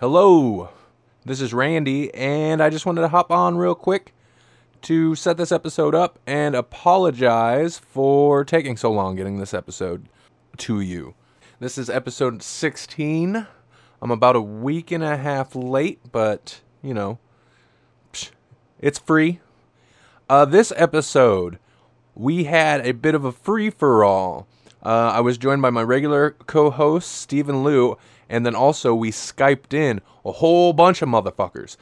Hello, this is Randy, and I just wanted to hop on real quick to set this episode up and apologize for taking so long getting this episode to you. This is episode 16. I'm about a week and a half late, but you know, it's free. Uh, this episode, we had a bit of a free for all. Uh, I was joined by my regular co host, Stephen Liu, and then also we Skyped in a whole bunch of motherfuckers.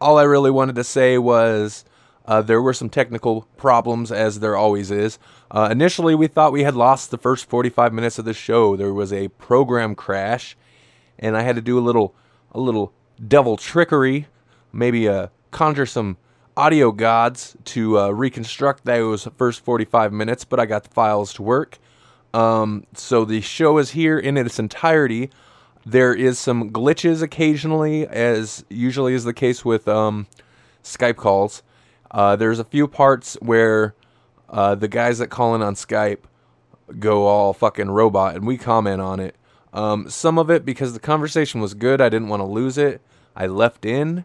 All I really wanted to say was uh, there were some technical problems, as there always is. Uh, initially, we thought we had lost the first 45 minutes of the show. There was a program crash, and I had to do a little, a little devil trickery, maybe uh, conjure some audio gods to uh, reconstruct those first 45 minutes. But I got the files to work. Um, so the show is here in its entirety. There is some glitches occasionally, as usually is the case with um, Skype calls. Uh, there's a few parts where uh, the guys that call in on Skype go all fucking robot, and we comment on it. Um, some of it because the conversation was good, I didn't want to lose it. I left in,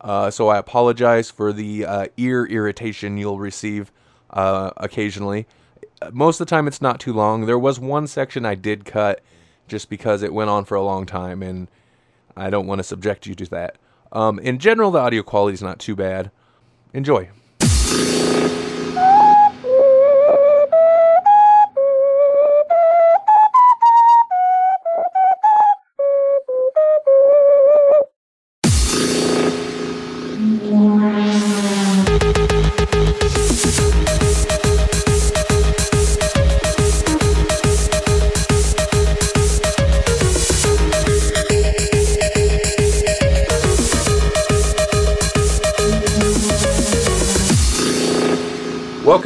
uh, so I apologize for the uh, ear irritation you'll receive uh, occasionally. Most of the time, it's not too long. There was one section I did cut just because it went on for a long time, and I don't want to subject you to that. Um, in general, the audio quality is not too bad. Enjoy.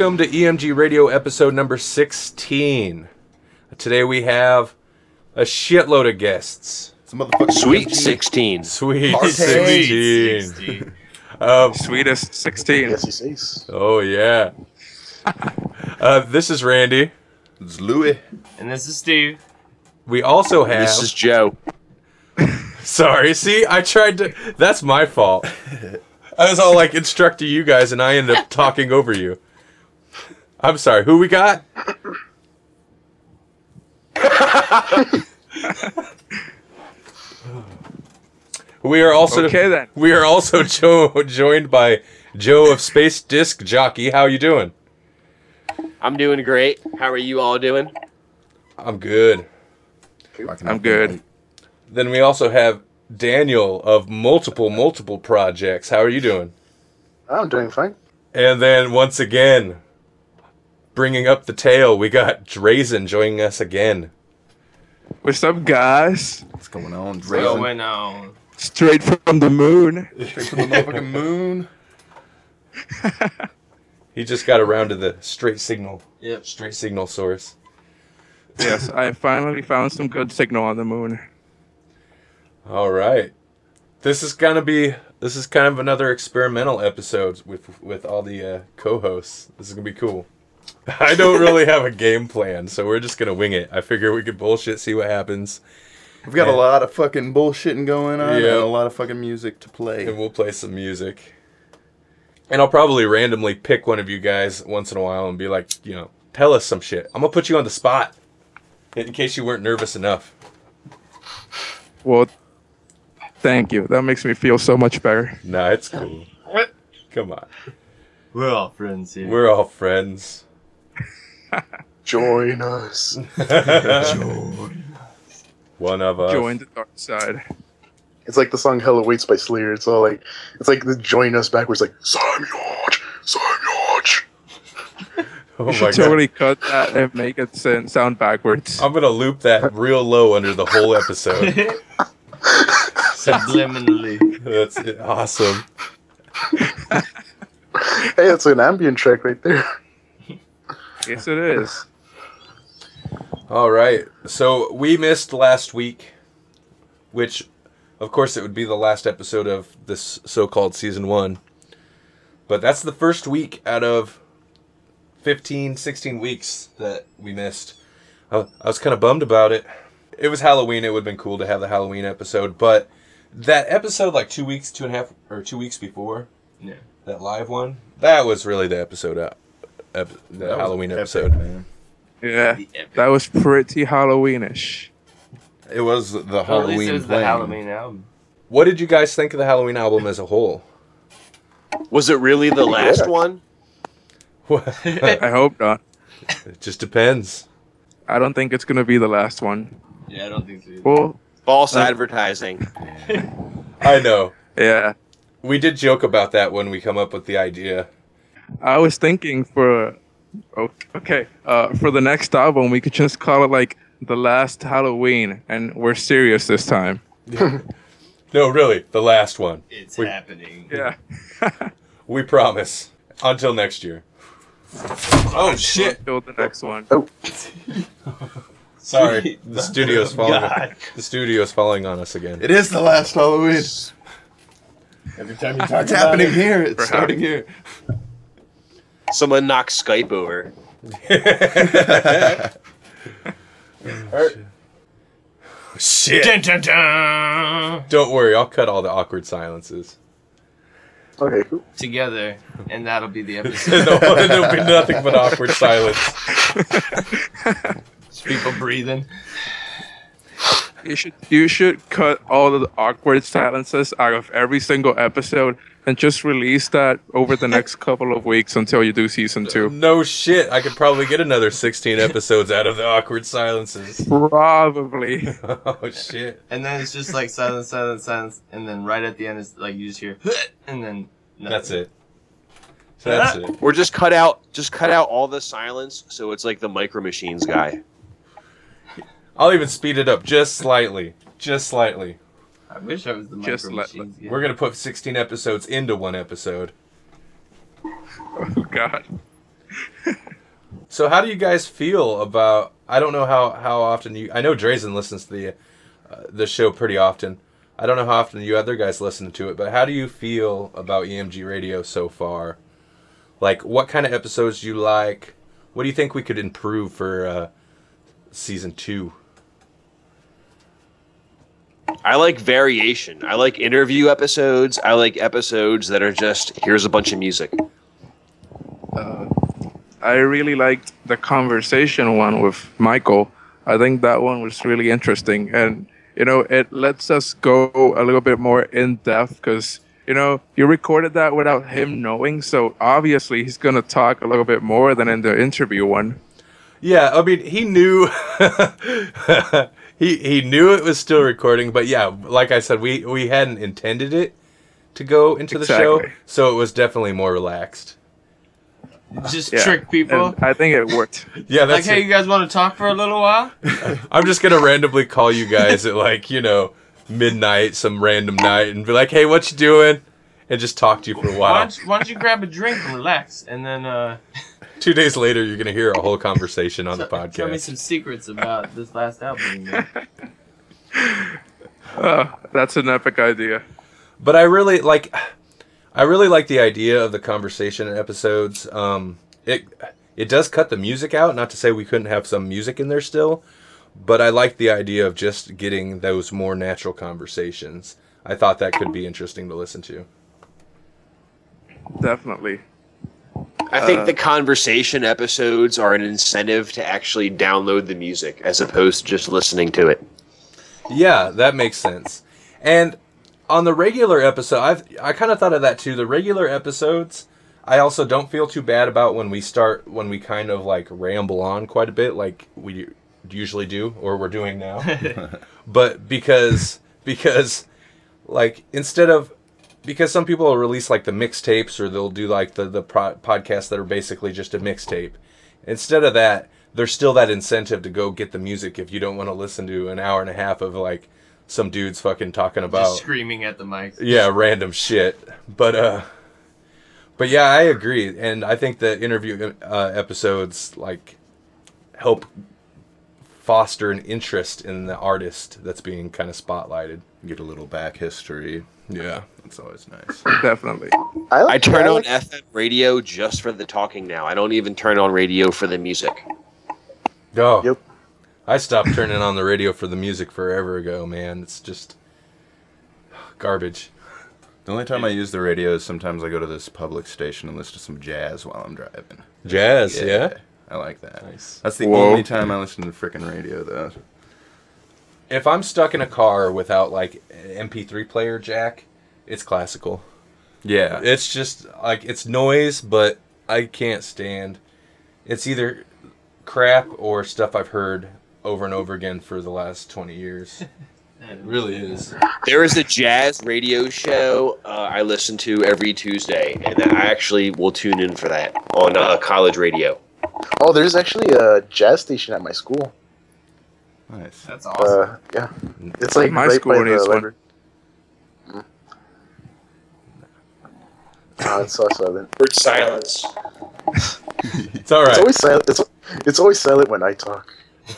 Welcome to EMG Radio episode number 16. Today we have a shitload of guests. Some motherfucking Sweet 16. Sweet Party. 16. Um, Sweetest 16. Yes, he says. oh, yeah. Uh, this is Randy. It's Louis. And this is Steve. We also have. This is Joe. Sorry, see, I tried to. That's my fault. I was all like instructing you guys, and I ended up talking over you. I'm sorry. Who we got? we are also Okay, then. We are also jo- joined by Joe of Space Disc Jockey. How you doing? I'm doing great. How are you all doing? I'm good. I'm good. Then we also have Daniel of multiple multiple projects. How are you doing? I'm doing fine. And then once again, bringing up the tail, we got Drazen joining us again. What's up, guys? What's going on? What's going on? Straight from the moon. Straight from the motherfucking moon. He just got around to the straight signal, Yep. straight signal source. Yes, I finally found some good signal on the moon. All right, this is gonna be this is kind of another experimental episode with with all the uh, co-hosts. This is gonna be cool. I don't really have a game plan, so we're just gonna wing it. I figure we could bullshit, see what happens, We've got a lot of fucking bullshitting going on Yeah. and a lot of fucking music to play. and we'll play some music. And I'll probably randomly pick one of you guys once in a while and be like, you know, tell us some shit. I'm gonna put you on the spot, in case you weren't nervous enough. Well, thank you. That makes me feel so much better. Nah, it's cool. Come on, We're all friends here. we're all friends. Join us. Join One of us. Join the dark side. It's like the song Hell Awaits by Slayer. It's all like, it's like the join us backwards, like, Samuel, Samuel. Oh You my should god. totally cut that and make it sound sound backwards. I'm gonna loop that real low under the whole episode. Subliminally. That's awesome. Hey, it's an ambient track right there. Yes, it is. All right. So we missed last week, which, of course, it would be the last episode of this so-called season one. But that's the first week out of 15, 16 weeks that we missed. I, I was kind of bummed about it. It was Halloween. It would have been cool to have the Halloween episode, but that episode like two weeks, two and a half, or two weeks before Yeah. that live one. That was really the episode, ep- the That Halloween epic, episode. man. Yeah, that was pretty Halloweenish. It was the Well, at least Halloween. it was the. Halloween album. What did you guys think of the Halloween album as a whole? Was it really the last Yeah. one? I hope not. it just depends. I don't think it's gonna be the last one. Yeah, I don't think so. either. Well, False Uh, advertising. I know. yeah. We did joke about that when we come up with the idea. I was thinking for oh, okay, uh, for the next album we could just call it like the last Halloween, and we're serious this time. No, really, the last one. It's we- happening. Yeah. We promise. Until next year. Oh shit! Till the next one. Oh. Sorry, the studio's falling. God. The studio's falling on us again. It is the last Halloween. Every time you talk It's about happening it, here. It's Perhaps. starting here. Someone knocked Skype over. Shit! Dun, dun, dun. Don't worry, I'll cut all the awkward silences. Okay, cool. Together, and that'll be the episode. No, There'll be nothing but awkward silence. Just people breathing. You should you should cut all the awkward silences out of every single episode and just release that over the next couple of weeks until you do season two. No shit, I could probably get another 16 episodes out of the awkward silences. Probably. Oh shit. And then it's just like silence, silence, silence, and then right at the end it's like you just hear, and then nothing. That's it. That's it. Or just cut out just cut out all the silence so it's like the micro machines guy. I'll even speed it up just slightly. Just slightly. I wish I was the Just micro let- machines. guy. We're gonna put 16 episodes into one episode. Oh God. So how do you guys feel about? I don't know how how often you. I know Drazen listens to the uh, the show pretty often. I don't know how often you other guys listen to it, but how do you feel about EMG Radio so far? Like, what kind of episodes do you like? What do you think we could improve for uh, season two? I like variation. I like interview episodes. I like episodes that are just here's a bunch of music. Uh, I really liked the conversation one with Michael. I think that one was really interesting, and you know, it lets us go a little bit more in depth because you know you recorded that without him knowing, so obviously he's gonna talk a little bit more than in the interview one. Yeah, I mean, he knew he he knew it was still recording, but yeah, like I said, we we hadn't intended it to go into the show, so it was definitely more relaxed. just Yeah, trick people. and I think it worked. Yeah, Like, that's hey, you guys want to talk for a little while? I'm just gonna randomly call you guys at like you know midnight, some random night, and be like, "Hey, what you doing?" and just talk to you for a Why while. don't, why don't you grab a drink and relax, and then uh, Two days later, you're gonna hear a whole conversation on the tell- tell me podcast. some secrets about this last album. you made. Uh, that's an epic idea. But I really like, I really like the idea of the conversation episodes. Um, it it does cut the music out. Not to say we couldn't have some music in there still, but I like the idea of just getting those more natural conversations. I thought that could be interesting to listen to. Definitely. I think Uh, the conversation episodes are an incentive to actually download the music as opposed to just listening to it. Yeah, that makes sense. And on the regular episode, I've I kind of thought of that too. The regular episodes, I also don't feel too bad about when we start when we kind of like ramble on quite a bit, like we usually do or we're doing now. but because because like instead of because some people will release like the mixtapes or they'll do like the the pro- podcasts that are basically just a mixtape. Instead of that, there's still that incentive to go get the music if you don't want to listen to an hour and a half of like some dudes fucking talking about Just screaming at the mic. yeah random shit. But uh, but yeah, I agree, and I think the interview uh, episodes like help foster an interest in the artist that's being kind of spotlighted. Get a little back history. Yeah. That's always nice. Definitely. I, like I turn I on like- FM radio just for the talking now. I don't even turn on radio for the music. Oh. Yep. I stopped turning on the radio for the music forever ago, man. It's just Garbage. The only time I use the radio is sometimes I go to this public station and listen to some jazz while I'm driving. Jazz, yeah. I like that. Nice. That's the Whoa. only time I listen to freaking radio, though. If I'm stuck in a car without like an MP3 player jack, it's classical. Yeah. It's just like it's noise, but I can't stand. It's either crap or stuff I've heard over and over again for the last 20 years. It really is. There is a jazz radio show uh, I listen to every Tuesday, and I actually will tune in for that on uh, college radio. Oh, there's actually a jazz station at my school. nice. That's awesome. Uh, yeah, it's like My right school by the needs one. Mm. Oh, it's so silent. Heard silence. It's all It's always silent. It's, it's always silent when I talk.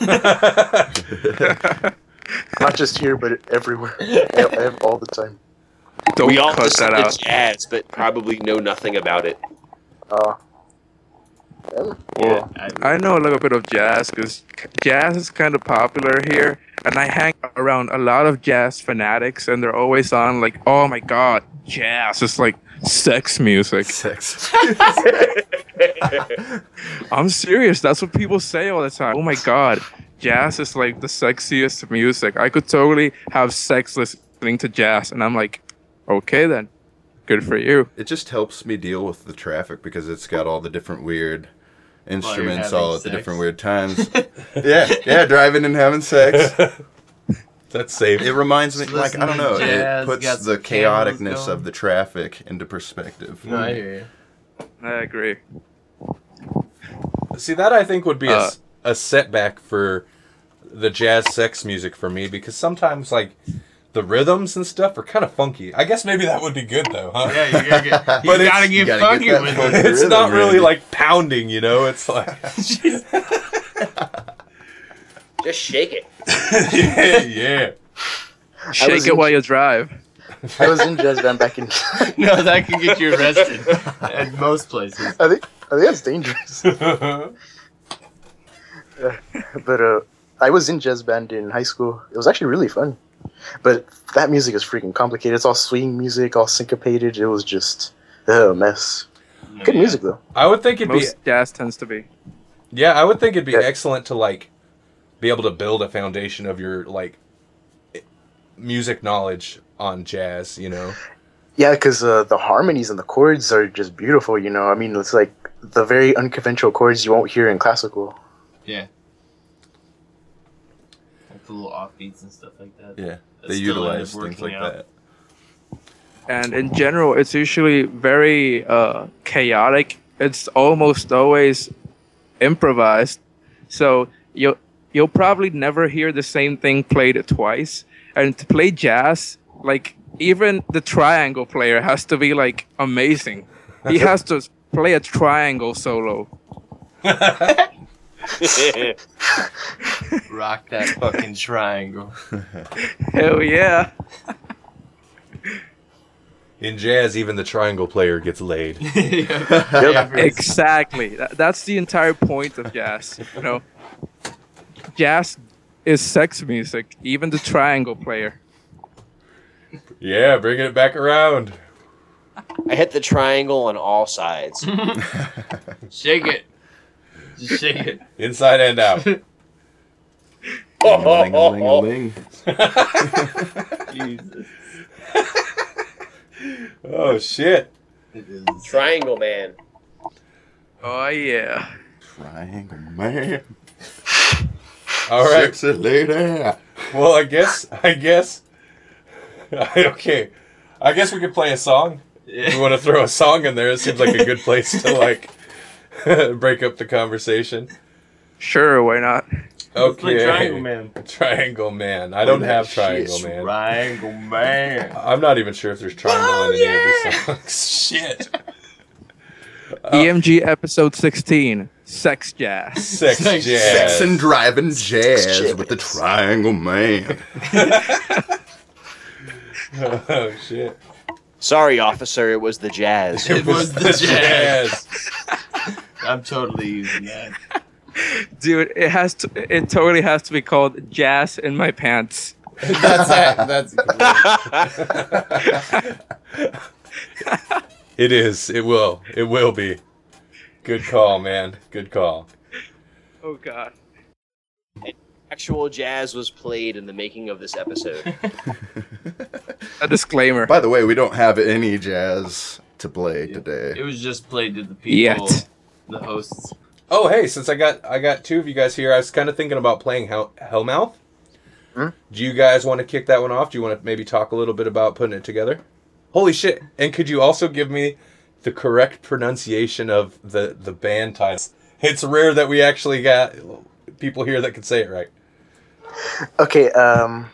Not just here, but everywhere, ev- ev- all the time. Don't we all cut listen that to out. jazz, but probably know nothing about it. Uh, yeah, Well, I know a little bit of jazz because jazz is kind of popular here, and I hang around a lot of jazz fanatics, and they're always on like, "Oh my god, jazz is like sex music." Sex. I'm serious. That's what people say all the time. Oh my god, jazz is like the sexiest music. I could totally have sex listening to jazz, and I'm like, okay then, good for you. It just helps me deal with the traffic because it's got all the different weird instruments all at the different weird times. yeah, yeah, driving and having sex. That's safe. It reminds me, Just like I don't know, jazz, it puts the some chaoticness going. of the traffic into perspective. no, I hear you. I agree. See, that I think would be a Uh, s a a, setback for the jazz sex music for me because sometimes, like, the rhythms and stuff are kind of funky. I guess maybe that would be good, though, huh? Yeah, you gotta get, you But it's- gotta you get gotta funky get with it. it's rhythm, not really Randy. like pounding, you know? It's like, Just shake it. yeah, yeah. Shake it in- while you drive. I was in jazz band back in. No, that can get you arrested at most places. I think I think that's dangerous. but uh, I was in jazz band in high school. It was actually really fun. But that music is freaking complicated. It's all swing music, all syncopated. It was just uh, a mess. Good Yeah. music though. I would think it'd be jazz tends to be. Yeah, I would think it'd be Yeah. excellent to like be able to build a foundation of your like music knowledge on jazz, you know. Yeah, because uh, the harmonies and the chords are just beautiful. You know, I mean, it's like the very unconventional chords you won't hear in classical. Yeah. Like the little offbeats and stuff like that. Yeah, they utilize things like out. that. and in general it's usually very uh, chaotic it's almost always improvised so you'll you'll probably never hear the same thing played twice and to play jazz like even the triangle player has to be like amazing he has to play a triangle solo Rock that fucking triangle. hell yeah In jazz, even the triangle player gets laid. yeah. exactly that's the entire point of jazz you know jazz is sex music even the triangle player yeah, bringing it back around. I hit the triangle on all sides. Shake it. Just shake it. Inside and out. Ling-a-ling-a-ling. Oh. Jesus. oh shit. It is. Triangle man. Oh yeah. Triangle man. All right. Sexy lady. Well, I guess I guess okay. I guess we could play a song. If we want to throw a song in there, it seems like a good place to like break up the conversation. Sure, why not? Okay. Play Triangle Man. Triangle Man. I don't that have shit. Triangle Man. Triangle Man. I'm not even sure if there's triangle oh, in any of these songs. Shit. Uh, EMG episode 16, Sex Jazz. Sex Sex- jazz. Sex and driving jazz Shit. with the Triangle Man. oh shit. Sorry, officer, it was the jazz. It was the jazz. jazz. I'm totally using that. Dude, it has to it totally has to be called Jazz in My Pants. That's it. That's. It is. It will. It will be. Good call, man. Good call. Oh God. Actual jazz was played in the making of this episode. A disclaimer. By the way, we don't have any jazz to play today. It was just played to the people, Yet. The hosts. Oh, hey, since I got I got two of you guys here, I was kind of thinking about playing Hell, Hellmouth. Hmm? Do you guys want to kick that one off? Do you want to maybe talk a little bit about putting it together? Holy shit! And could you also give me the correct pronunciation of the the band title? It's rare that we actually got people here that can say it right. Okay, um,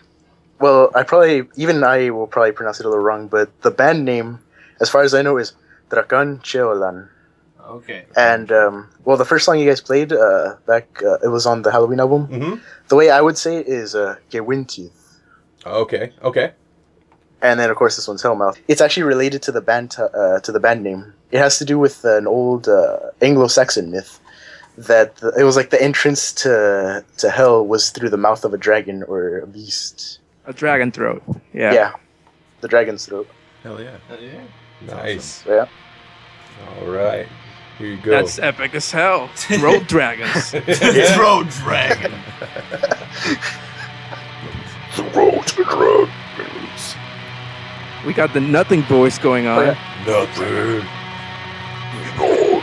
well, I probably even I will probably pronounce it a little wrong, but the band name, as far as I know, is Dracan Ceolan. Okay. And um, well, the first song you guys played uh, back, uh, it was on the Halloween album. Mm-hmm. The way I would say it is uh, Gewintith. Okay. Okay. And then, of course, this one's Hellmouth. It's actually related to the band t- uh, to the band name. It has to do with an old uh, Anglo-Saxon myth that the, it was like the entrance to to hell was through the mouth of a dragon or a beast. A dragon throat. Yeah. Yeah, the dragon's throat. Hell yeah. Uh, yeah. Nice. So, yeah. All right. Here you go. That's epic as hell. Road dragons. Throat dragon. The road dragons. We got the nothing voice going on. Oh, yeah. Nothing. our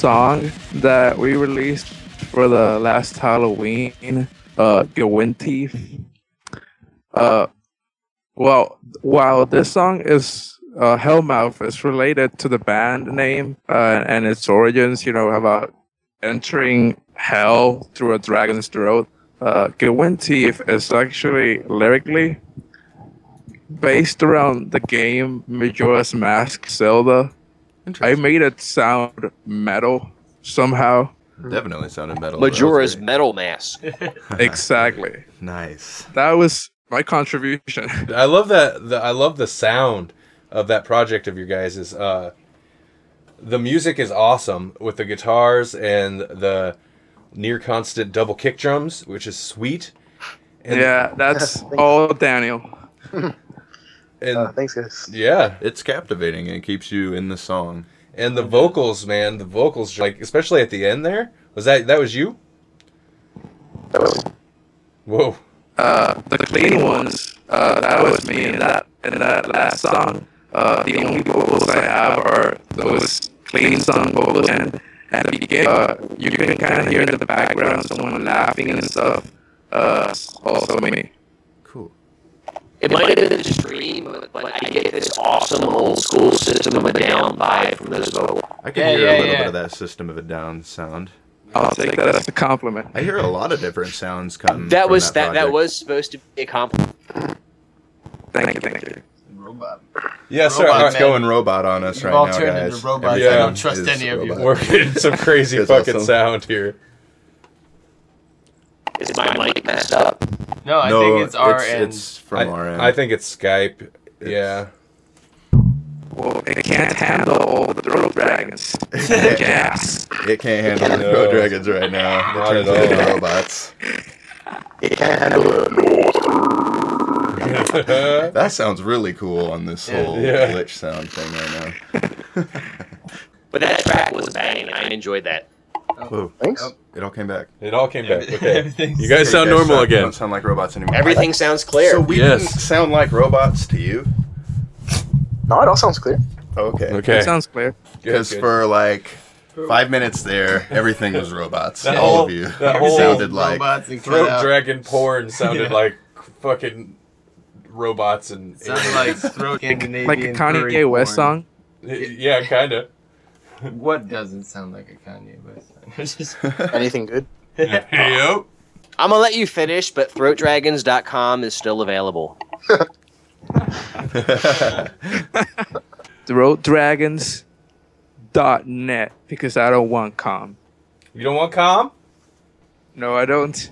song that we released for the last Halloween, uh, Gewinty. Uh, well, while this song is uh, Hellmouth is related to the band name uh, and its origins, you know, about entering hell through a dragon's throat. Uh, Gewinty is actually lyrically based around the game Majora's Mask Zelda. I made it sound metal somehow. Definitely sounded metal. Majora's metal mask. exactly. nice. That was my contribution. I love that. The, I love the sound of that project of your guys. Is uh, the music is awesome with the guitars and the near constant double kick drums, which is sweet. And, yeah, that's all Daniel. And Uh, thanks, guys. yeah, It's captivating and it keeps you in the song. and the vocals, man, the vocals, like especially at the end there. Was that that was you? That was Whoa. Uh, the clean ones, uh, that was me in that in that last song. Uh, the only vocals I have are those clean song vocals, and at the beginning, uh, you can kind of hear in the background someone laughing and stuff. Uh, also me. Cool. It might have been a dream, but I get this awesome old school system of a down vibe from those vocals. I can Yeah, hear yeah, a little yeah. bit of that System of a Down sound. Oh, I'll take that as a compliment. I hear a lot of different sounds come. That from was that that project. was supposed to be a compliment. Thank you, thank you. Robot. Yeah, sir. Robot all It's going robot on us You've right all now, turned guys. into robots. Yeah, I don't trust any of you. We're getting some crazy fucking awesome. sound here. Is my mic messed up? No, I no, think it's our it's, end. it's from I, our end. I think it's Skype. yeah. Well, it can't handle all the throat dragons. Yes. it can't handle the No. Road Dragons right now. It turns into all. robots. it can't handle it. That sounds really cool on this Yeah. whole Yeah. glitch sound thing right now. But that track was banging. I enjoyed that. Now. Whoa, Thanks. Oh. it all came back. It all came back. Okay. You guys sound normal sound- again. Don't sound like robots anymore. Everything sounds clear. So we Yes. didn't sound like robots to you? No, it all sounds clear. Okay. Okay. It sounds clear. Because for like five minutes there, everything was robots. That All whole- of you that whole- sounded like. robots and throat out. dragon porn sounded Yeah. like fucking robots and Sounded like throat Scandinavian Like a Kanye furry West porn. song. yeah, kind of. What doesn't sound like a Kanye West song? It's just Anything good? yep. I'm gonna let you finish, but throatdragons.com is still available. Throatdragons.net because I don't want com. You don't want calm? No, I don't.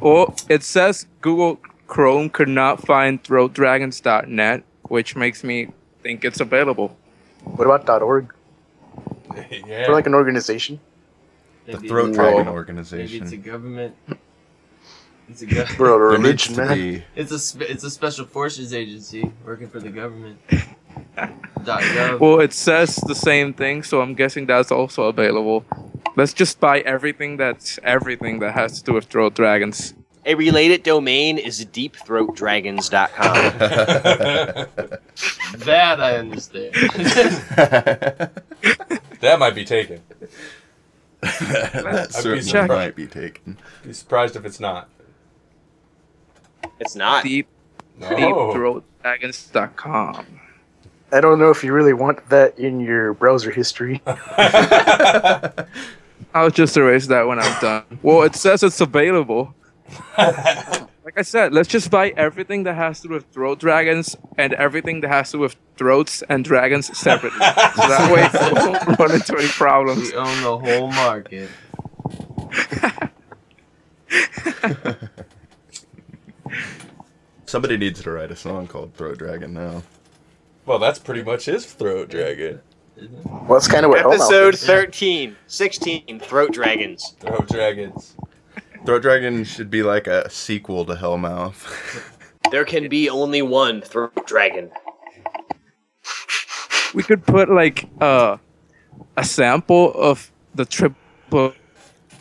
well, it says Google Chrome could not find throatdragons.net, which makes me think it's available. What about .org? yeah. For like an organization? the maybe Throat it's- Dragon Maybe it's a government. It's a go- For a There needs religion, to man. be. It's a spe- it's a special forces agency working for the government. Dot gov. Well, it says the same thing, so I'm guessing that's also available. Let's just buy everything that's everything that has to do with throat dragons. A related domain is deepthroatdragons.com. that I understand. that might be taken. that certainly check. might be taken. Be surprised if it's not. it's not. Deep No. deepthroatdragons.com. I don't know if you really want that in your browser history. I'll just erase that when I'm done. Well, it says it's available. Like I said, let's just buy everything that has to do with throat dragons and everything that has to do with throats and dragons separately. so that way we won't run into any problems. we own the whole market. Somebody needs to write a song called Throat Dragon now. well, that's pretty much his throat dragon. Isn't? Well, that's kind of what Episode is. 13, 16, Throat Dragons. Throat dragons. Throat Dragon should be like a sequel to Hellmouth. There can be only one Throat Dragon. We could put like uh, a sample of the Triple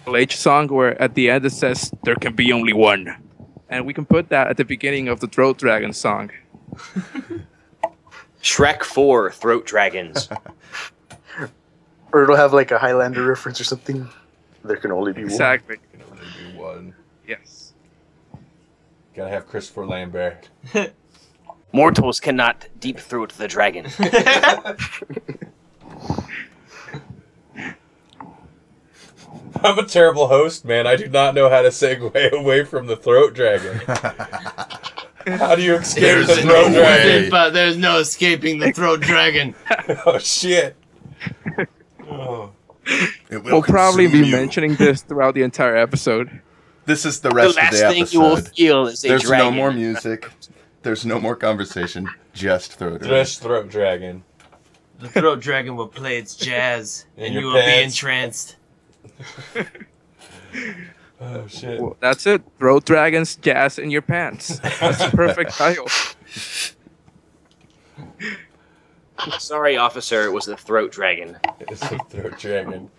H song where at the end it says there can be only one. And we can put that at the beginning of the Throat Dragon song. Shrek 4 Throat Dragons. Or it'll have like a Highlander reference or something. There can only be one. Exactly. Can only be one. Yes. Gotta have Christopher Lambert. Mortals cannot deep throat the dragon. I'm a terrible host, man. I do not know how to segue away from the throat dragon. How do you escape There's the no throat dragon? way, but uh, there's no escaping the throat dragon. Oh shit. Oh. It will We'll probably be you. mentioning this throughout the entire episode. This is the the rest last of the thing episode. you will feel is a There's dragon. no more music. There's no more conversation. Just throw it. Thresh throat dragon. The throat dragon will play its jazz, In and you will be entranced. Oh shit. Well, that's it. Throat dragons, jazz in your pants. That's the perfect title. Sorry, officer, it was the throat dragon. It's the throat dragon.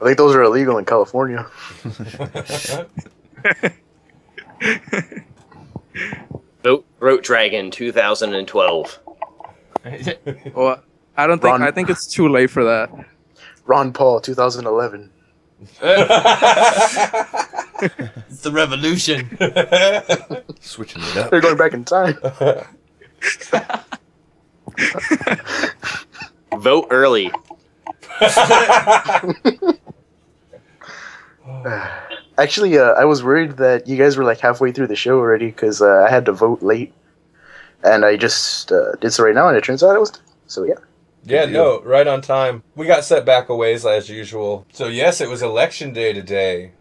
I think those are illegal in California. Throat, throat dragon 2012. Well, I don't think. Ron- I think it's too late for that. Ron Paul, 2011. It's the revolution. Switching it up. They're going back in time. Vote early. Actually, uh, I was worried that you guys were like halfway through the show already because uh, I had to vote late, and I just uh, did so right now, and it turns out I was. So yeah, yeah, no, right on time. We got set back a ways as usual. So yes, it was election day today.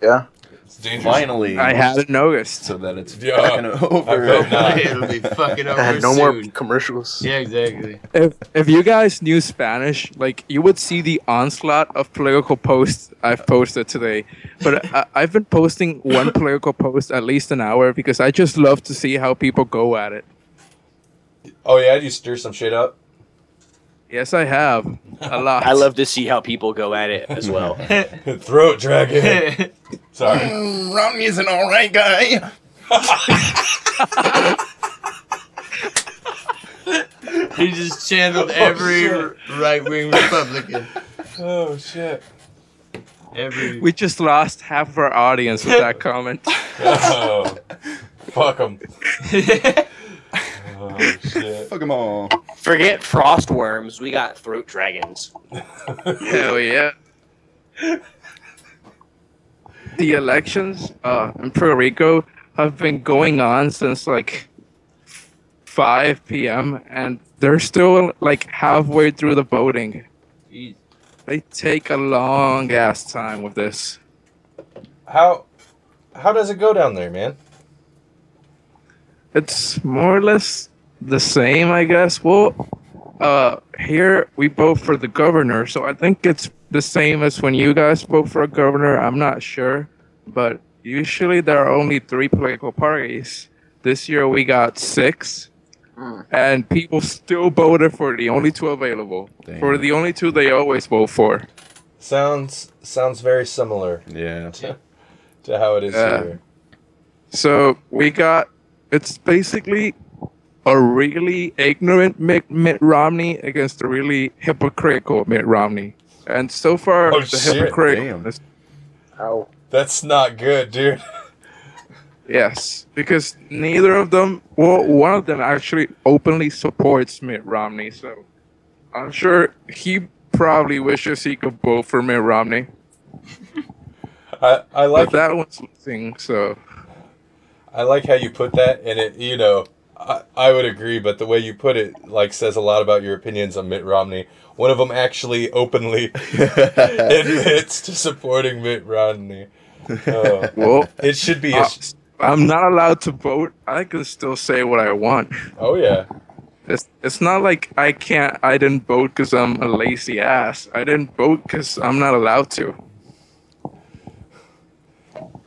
yeah. It's dangerous. Finally. I hadn't noticed. So that it's Yeah. fucking over. I hope not. It'll be fucking over I had no more soon. commercials. Yeah, exactly. If if you guys knew Spanish, like you would see the onslaught of political posts I've posted today. But I, I've been posting one political post at least an hour because I just love to see how people go at it. Oh yeah, you stir some shit up. Yes, I have a lot. I love to see how people go at it as well. throat dragon. Sorry. Mm, Romney's an alright guy. he just channeled Oh, every right wing Republican. Oh shit. Every We just lost half of our audience with that comment. Oh. Fuck them. Oh shit. Fuck 'em all. Forget frost worms, we got throat dragons. Hell yeah. The elections uh, in Puerto Rico have been going on since like 5 p.m. and they're still like halfway through the voting. Jeez. They take a long ass time with this. How how does it go down there, man? It's more or less the same, I guess. Well, uh, here we vote for the governor, so I think it's the same as when you guys vote for a governor. I'm not sure, but usually there are only three political parties. This year we got six, and people still voted for the only two available. Damn. For the only two they always vote for. Sounds sounds very similar Yeah. to how it is Yeah. here. So we got it's basically a really ignorant Mitt, Mitt Romney against a really hypocritical Mitt Romney. And so far, Oh, the shit, hypocritical, damn. is- Ow. That's not good, dude. yes, because neither of them, well, one of them actually openly supports Mitt Romney. So I'm sure he probably wishes he could vote for Mitt Romney, I, I like but that one's losing. So I like how you put that, and it you know I, I would agree, but the way you put it like says a lot about your opinions on Mitt Romney. One of them actually openly admits to supporting Mitt Romney. Oh. well, it should be a uh, sh- I'm not allowed to vote. I can still say what I want. oh yeah. It's it's not like I can't. I didn't vote because I'm a lazy ass. I didn't vote because I'm not allowed to.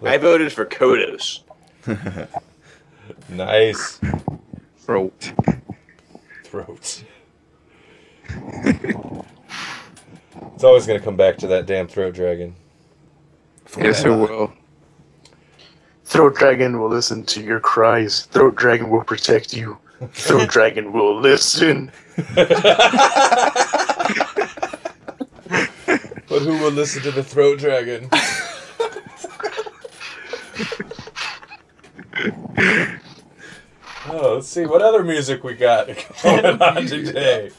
I voted for Kodos. Nice Vote. throat. it's always gonna come back to that damn throat dragon. Yes, it will. Throat Dragon will listen to your cries. Throat Dragon will protect you. Throat Dragon will listen. But who will listen to the throat dragon? oh, let's see what other music we got going on today.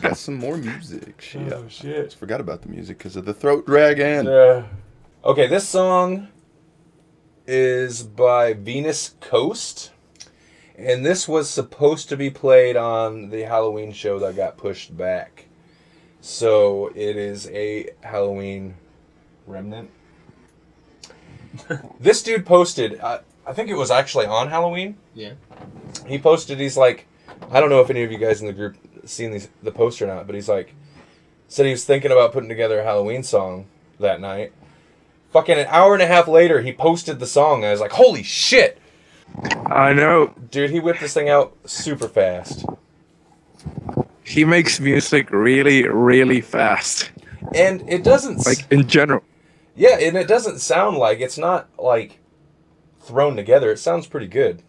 Got some more music. Shit. Oh shit. Forgot about the music because of the throat dragon. Uh, okay, this song is by Venus Coast. And this was supposed to be played on the Halloween show that got pushed back. So it is a Halloween remnant. this dude posted, uh, I think it was actually on Halloween. Yeah. He posted, he's like, I don't know if any of you guys in the group seen these the poster or not, but he's like, said he was thinking about putting together a Halloween song that night. Fucking an hour and a half later, he posted the song. And I was like, holy shit! I know Dude, he whipped this thing out super fast. he makes music really, really fast. And it doesn't, Like in general. yeah, and it doesn't sound like, it's not like thrown together. It sounds pretty good.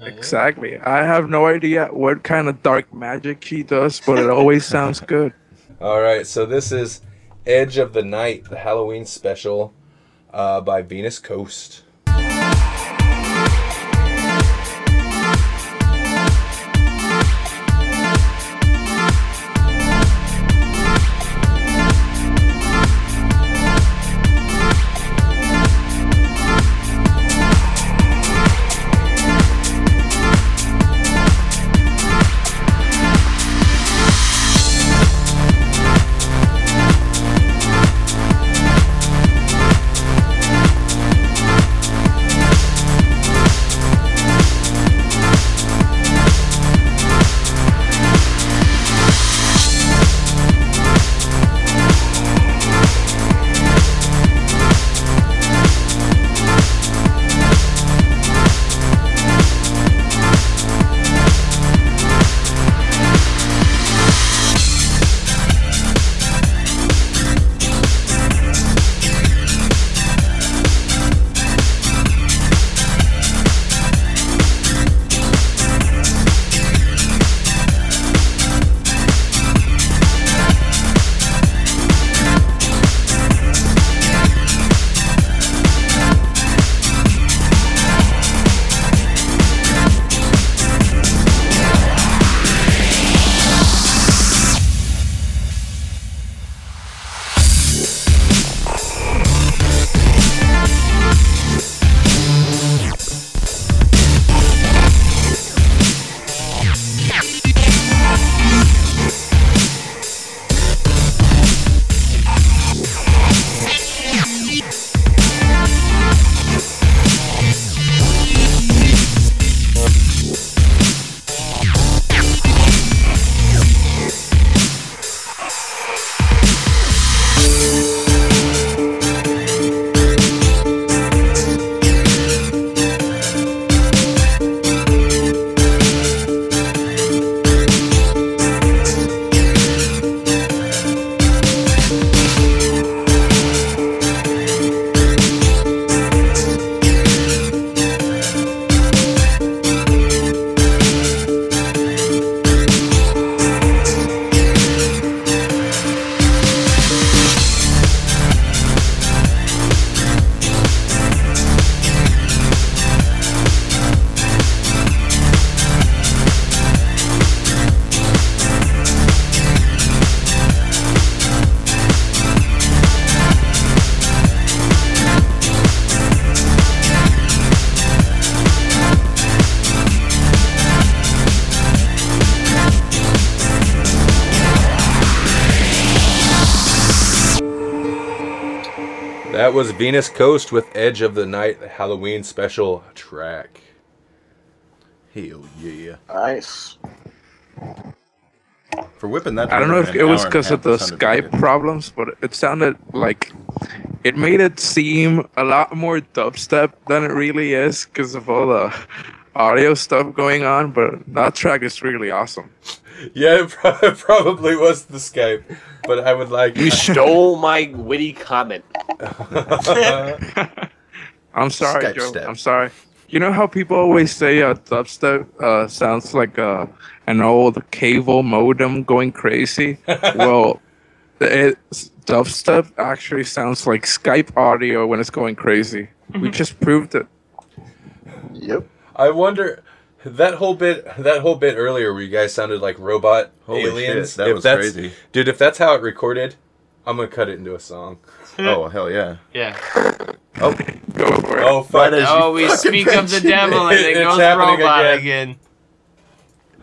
Oh. Exactly. I have no idea what kind of dark magic he does, but it always sounds good. All right, so this is Edge of the Night, the Halloween special uh, by Venus Coast. Venus Coast with Edge of the Night, the Halloween special track. Hell yeah. Nice. For whipping that. I don't know if it was hour and a because of the that sounded pretty Skype good. problems, but it sounded like it made it seem a lot more dubstep than it really is because of all the audio stuff going on. But that track is really awesome. Yeah, it probably was the Skype, but I would like. You stole my witty comment. I'm sorry, Skype Joe. step. I'm sorry. You know how people always say uh, dubstep uh, sounds like uh, an old cable modem going crazy? well, it, dubstep actually sounds like Skype audio when it's going crazy. We just proved it. Yep. I wonder that whole bit that whole bit earlier where you guys sounded like robot Holy aliens. shit, that if was that's, crazy. Dude, if that's how it recorded, I'm gonna cut it into a song. Oh hell yeah! Yeah. Oh, Go for it. Oh fuck. Oh, you we speak of the mentioned devil and it. it goes robot again.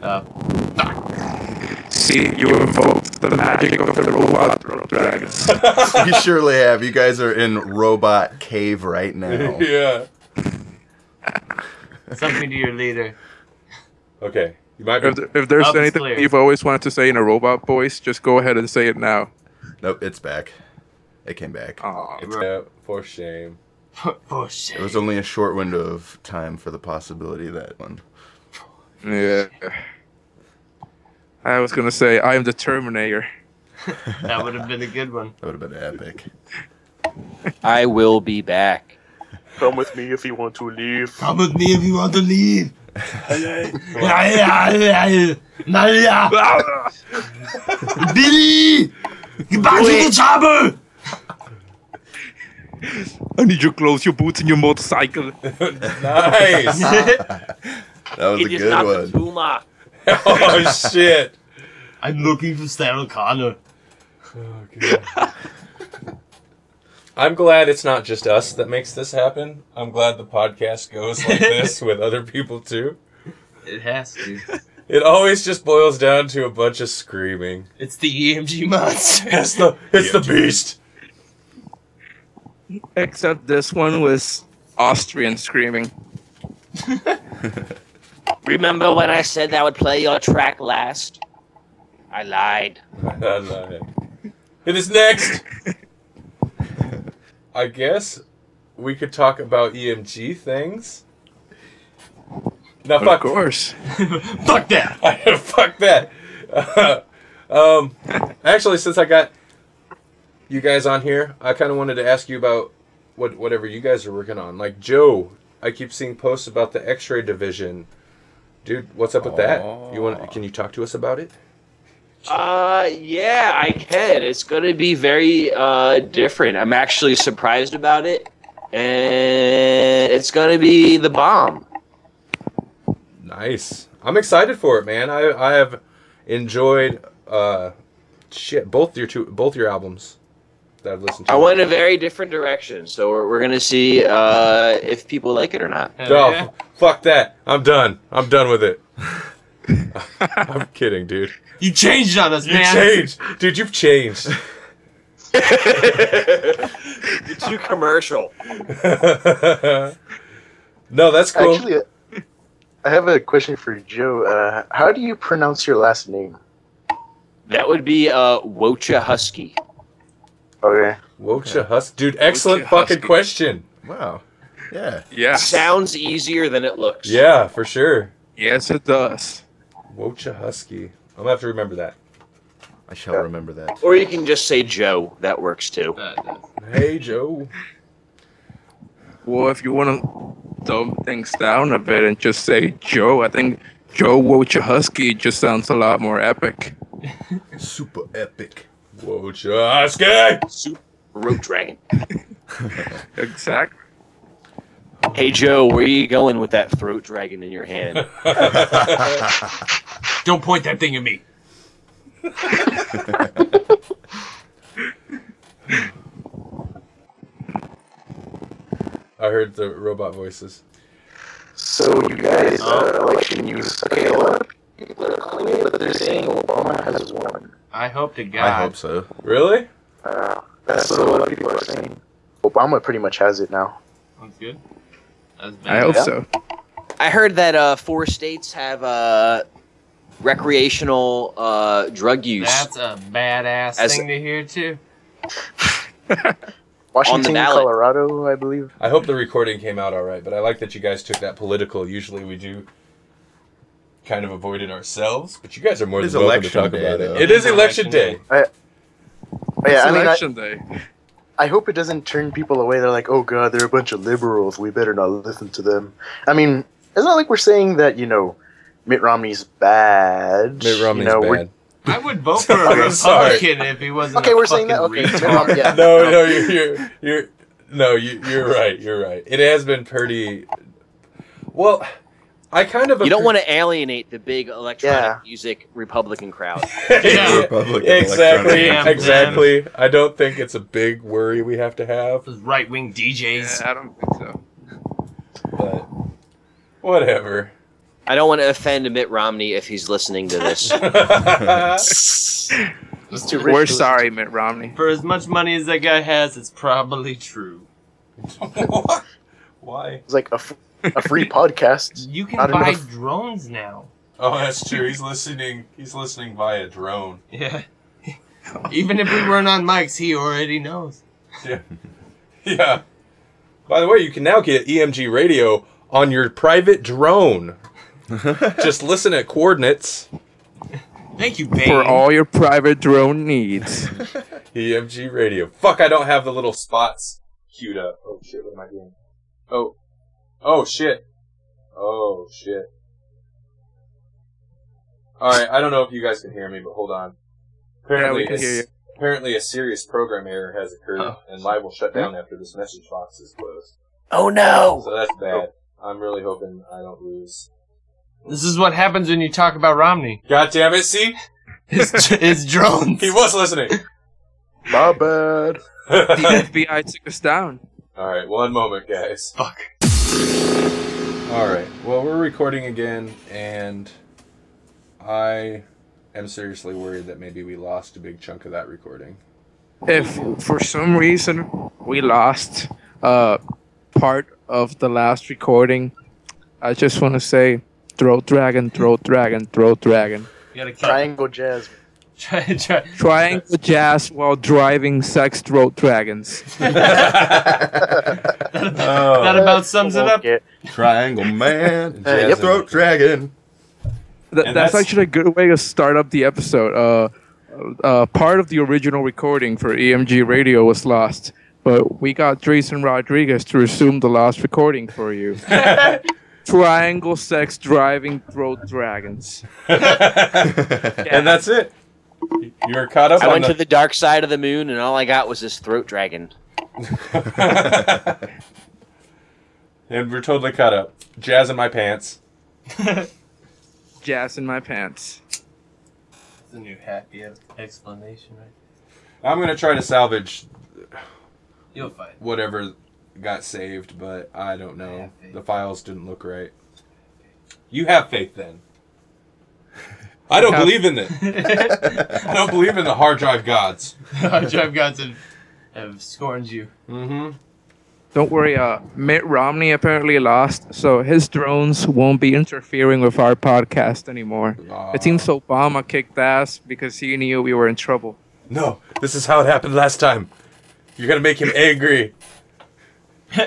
again. Oh. See, you invoked the magic of the robot Road dragons. you surely have. You guys are in robot cave right now. yeah. Something to your leader. Okay. You might be if, if there's Up is anything clear. you've always wanted to say in a robot voice, just go ahead and say it now. Nope, it's back. It came back. Aw. yeah, for shame. oh shit. It was only a short window of time for the possibility of that one. Yeah. I was gonna say I am the Terminator. That would have been a good one. That would have been epic. I will be back. Come with me if you want to leave. Come with me if you want to leave. Billy! Get back to the! I need you to close your boots and your motorcycle. Nice. That was a It is good one. the Puma. oh shit. I'm looking for Sarah Connor. I'm glad it's not just us that makes this happen. I'm glad the podcast goes like this with other people too. It has to. It always just boils down to a bunch of screaming. It's the EMG monster. It's the it's the beast. Except this one was Austrian screaming. Remember when I said that would play your track last? I lied. I love it. It is next. I guess we could talk about EMG things. No, Of fuck. course. Fuck that! fuck that. um, actually, since I got you guys on here, I kind of wanted to ask you about what whatever you guys are working on. Like Joe, I keep seeing posts about the X-ray division. Dude, what's up with that? You want? Can you talk to us about it? Uh, yeah, I can. It's going to be very uh, different. I'm actually surprised about it, and it's going to be the bomb. Nice. I'm excited for it, man. I I have enjoyed uh shit both your two both your albums that I've listened to. I went a very different direction, so we're, we're going to see uh, if people like it or not. Hell Oh, yeah. f- fuck that. I'm done. I'm done with it. I'm kidding, dude. You changed on us, You man. changed. Dude, you've changed. You're too commercial. no, that's cool. Actually, I have a question for Joe. Uh, how do you pronounce your last name? That would be uh, Wocha Husky. Okay. Wocha Hus Dude, excellent Wocha fucking Husky. question. Wow. Yeah. Yeah. Sounds easier than it looks. Yeah, for sure. Yes, it does. Wocha Husky. I'm gonna have to remember that. I shall remember that. Or you can just say Joe. That works too. Uh, that does. Hey, Joe. Well, if you want to dumb things down a bit and just say Joe, I think Joe Wojciechowski just sounds a lot more epic. Super epic. Wocha Husky. Super Rope Dragon. Exactly. Hey Joe, where are you going with that throat dragon in your hand? Don't point that thing at me. I heard the robot voices. So you guys, uh, election news. Okay, a lot of people are calling it, but they're saying Obama has won. I hope to God. I hope so. Really? Uh, that's what a lot of people are saying. Obama pretty much has it now. That's good. That's I hope Yeah. so. I heard that uh, four states have uh, recreational uh, drug use. That's a badass As- thing to hear too. Washington. Colorado, I believe. I hope the recording came out all right, but I like that you guys took that political. Usually we do kind of avoid it ourselves, but you guys are more It is than welcome to election talk day, about though. it. It is election day. Oh, yeah, it's I mean, I, election day. I hope it doesn't turn people away. They're like, oh god, they're a bunch of liberals. We better not listen to them. I mean, it's not like we're saying that you know Mitt Romney's bad. Mitt Romney's you know, bad. I would vote for a I'm sorry. If he wasn't. Okay, a we're saying that. Okay, Mitt. Romney, yeah. No, no, you're you're, you're no, you, you're right. You're right. It has been pretty. Well, I kind of You don't want to alienate the big electronic Yeah. music Republican crowd. Yeah. Republican exactly, Damn, exactly. I don't think it's a big worry we have to have, Those right wing DJs. Yeah, I don't think so. but whatever. I don't want to offend Mitt Romney if he's listening to this. He's too rich We're to sorry, Mitt Romney. For as much money as that guy has, it's probably true. What? Why? It's like a, f- a free podcast. You can Not buy enough. drones now. Oh, that's true. He's listening. He's listening via drone. Yeah. Even if we weren't on mics, he already knows. Yeah. Yeah. By the way, you can now get EMG radio on your private drone. Just listen at coordinates. Thank you, Bane. For all your private drone needs. EMG radio. Fuck, I don't have the little spots queued up. Oh shit, what am I doing? Oh. Oh shit. Oh shit. Alright, I don't know if you guys can hear me, but hold on. yeah, Apparently, we can a- hear you. apparently a serious program error has occurred, Oh. and live will shut down after this message box is closed. oh no! So that's bad. I'm really hoping I don't lose. This is what happens when you talk about Romney. God damn it, see? His, his drones. He was listening. My bad. The FBI took us down. Alright, one moment, guys. Fuck. Alright, well, we're recording again, and I am seriously worried that maybe we lost a big chunk of that recording. If for some reason we lost uh, part of the last recording, I just want to say, throat dragon, throat dragon, throat dragon. You gotta cut. Triangle jazz. Try, try. Triangle jazz while driving sex throat dragons. That about sums it up. Yeah. Triangle Man, Uh, yep. Throat Dragon. Th- that's, that's- actually a good way to start up the episode. Uh, uh, part of the original recording for EMG Radio was lost, but we got Jason Rodriguez to resume the lost recording for you. Triangle sex driving throat dragons. And that's it. You're caught up I on went the... to the dark side of the moon, and all I got was this throat dragon. and we're totally caught up. Jazz in my pants. Jazz in my pants. It's a new happy explanation, right? I'm gonna try to salvage You'll find. whatever got saved, but I don't know. have faith. The files didn't look right. You have faith then. I don't have- believe in it. I don't believe in the hard drive gods. Hard drive gods have, have scorned you. Mm-hmm. Don't worry, uh, Mitt Romney apparently lost, so his drones won't be interfering with our podcast anymore. It seems Obama kicked ass because he knew we were in trouble. No, this is how it happened last time. You're gonna make him angry.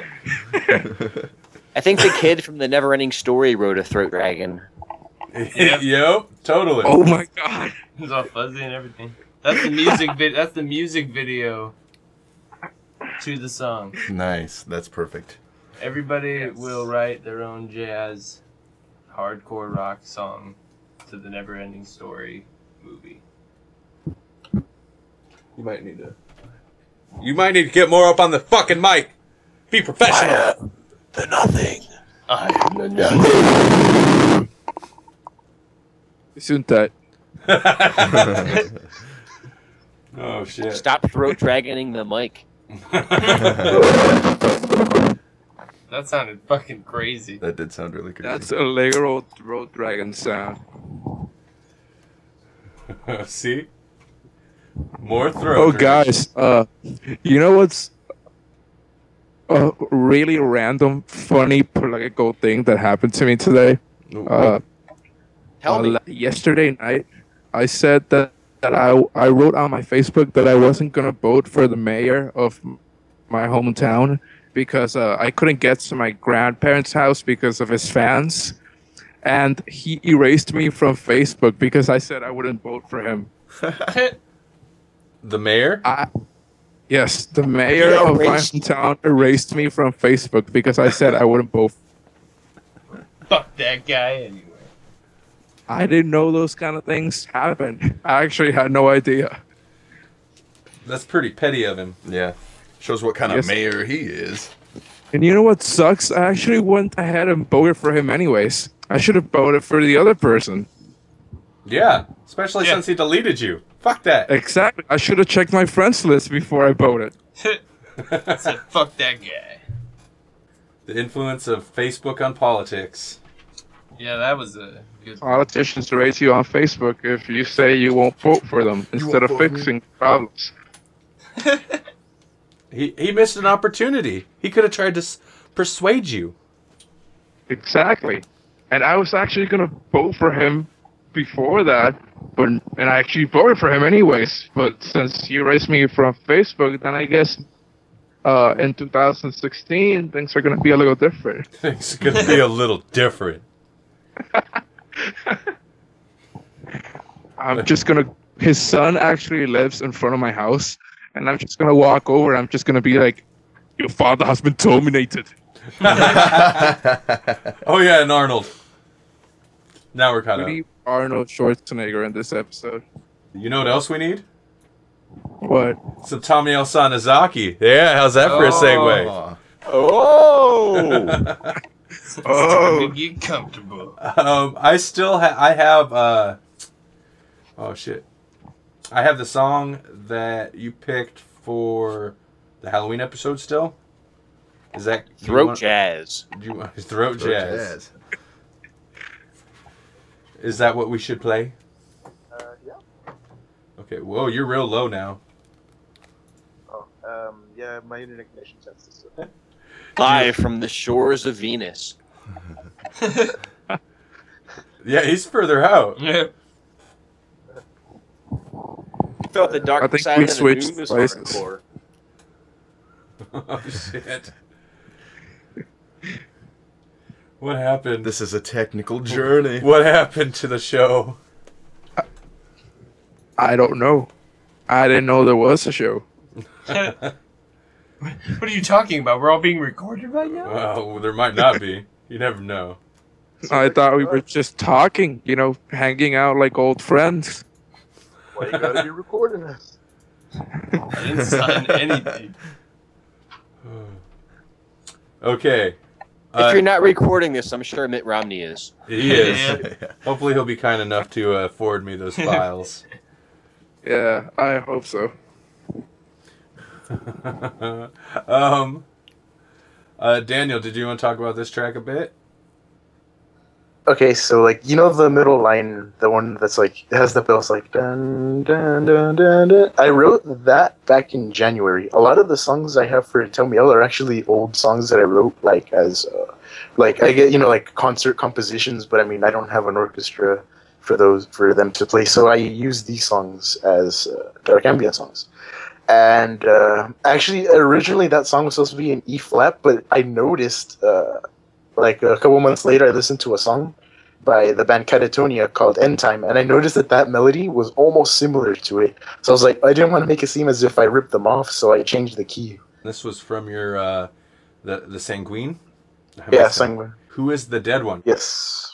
I think the kid from the Neverending Story wrote a throat dragon. Yep. yep, totally. Oh my god. It's all fuzzy and everything. That's the music vid. That's the music video to the song. nice. That's perfect. Everybody will write their own jazz, hardcore rock song to the Neverending Story movie. You might need to. You might need to get more up on the fucking mic. Be professional. The nothing. I am the nothing. Soon that. Oh shit. Stop throat dragoning the mic. That sounded fucking crazy. That did sound really crazy. That's a literal throat dragon sound. See? More throat. Oh, guys, uh, you know what's a really random, funny political thing that happened to me today? Uh, Tell me. yesterday night, I said that, that I, I wrote on my Facebook that I wasn't going to vote for the mayor of my hometown because uh, I couldn't get to my grandparents' house because of his fans. And he erased me from Facebook because I said I wouldn't vote for him. the mayor? I, Yes, the mayor He of my erased- hometown erased me from Facebook because I said I wouldn't vote. Fuck that guy anyway. I didn't know those kind of things happened. I actually had no idea. That's pretty petty of him. Yeah. Shows what kind Yes. of mayor he is. And you know what sucks? I actually went ahead and voted for him anyways. I should have voted for the other person. Yeah, especially Yeah. since he deleted you. Fuck that. Exactly. I should have checked my friends list before I voted. Said, fuck that guy. The influence of Facebook on politics. Yeah, that was a good. Politicians raise you on Facebook if you say you won't vote for them instead of won't me? fixing problems. He he missed an opportunity. He could have tried to s- persuade you. Exactly. And I was actually gonna vote for him before that, but and I actually voted for him anyways. But since you raised me from Facebook, then I guess uh, in 2016 things are gonna be a little different. Things are gonna be a little different. I'm just gonna. His son actually lives in front of my house, and I'm just gonna walk over. I'm just gonna be like, "Your father has been terminated." Oh yeah, and Arnold. Now we're caught We up. need Arnold Schwarzenegger in this episode. You know what else we need? What? Some Thaumiel Sonozaki. Yeah, how's that for a segue? Oh, oh. Oh. To get comfortable. Um, I still ha- I have uh oh shit. I have the song that you picked for the Halloween episode still. Is that throat want- jazz. Do you want, throat, Throat jazz. jazz. Is that what we should play? Uh, yeah. Okay. Whoa, you're real low now. Oh, um, yeah. My internet connection tends to. suck. Live from the shores of Venus. Yeah, he's further out. Yeah. Felt the dark I think side we of the switched moon was places. hardcore. oh shit. What happened? This is a technical journey. What happened to the show? I don't know. I didn't know there was a show. what are you talking about? We're all being recorded right now? Well, there might not be. You never know. I thought we were just talking, you know, hanging out like old friends. Why you gotta be recording us? I didn't sign anything. Okay. If Uh, you're not recording this, I'm sure Mitt Romney is. he is. Hopefully, he'll be kind enough to uh, forward me those files. Yeah, I hope so. um, uh, Daniel, did you want to talk about this track a bit? Okay, so like you know the middle line, the one that's like has the bells like dun dun dun dun dun. I wrote that back in January. A lot of the songs I have for Thaumiel are actually old songs that I wrote like as uh, like I get you know like concert compositions, but I mean I don't have an orchestra for those for them to play, so I use these songs as uh, dark ambient songs. And uh, actually, originally that song was supposed to be in E flat, but I noticed. Uh, like a couple months later, I listened to a song by the band Catatonia called End Time, and I noticed that that melody was almost similar to it. So I was like, I didn't want to make it seem as if I ripped them off, so I changed the key. This was from your uh, the the Sanguine. Yeah, said- sang. Who is the dead one? Yes.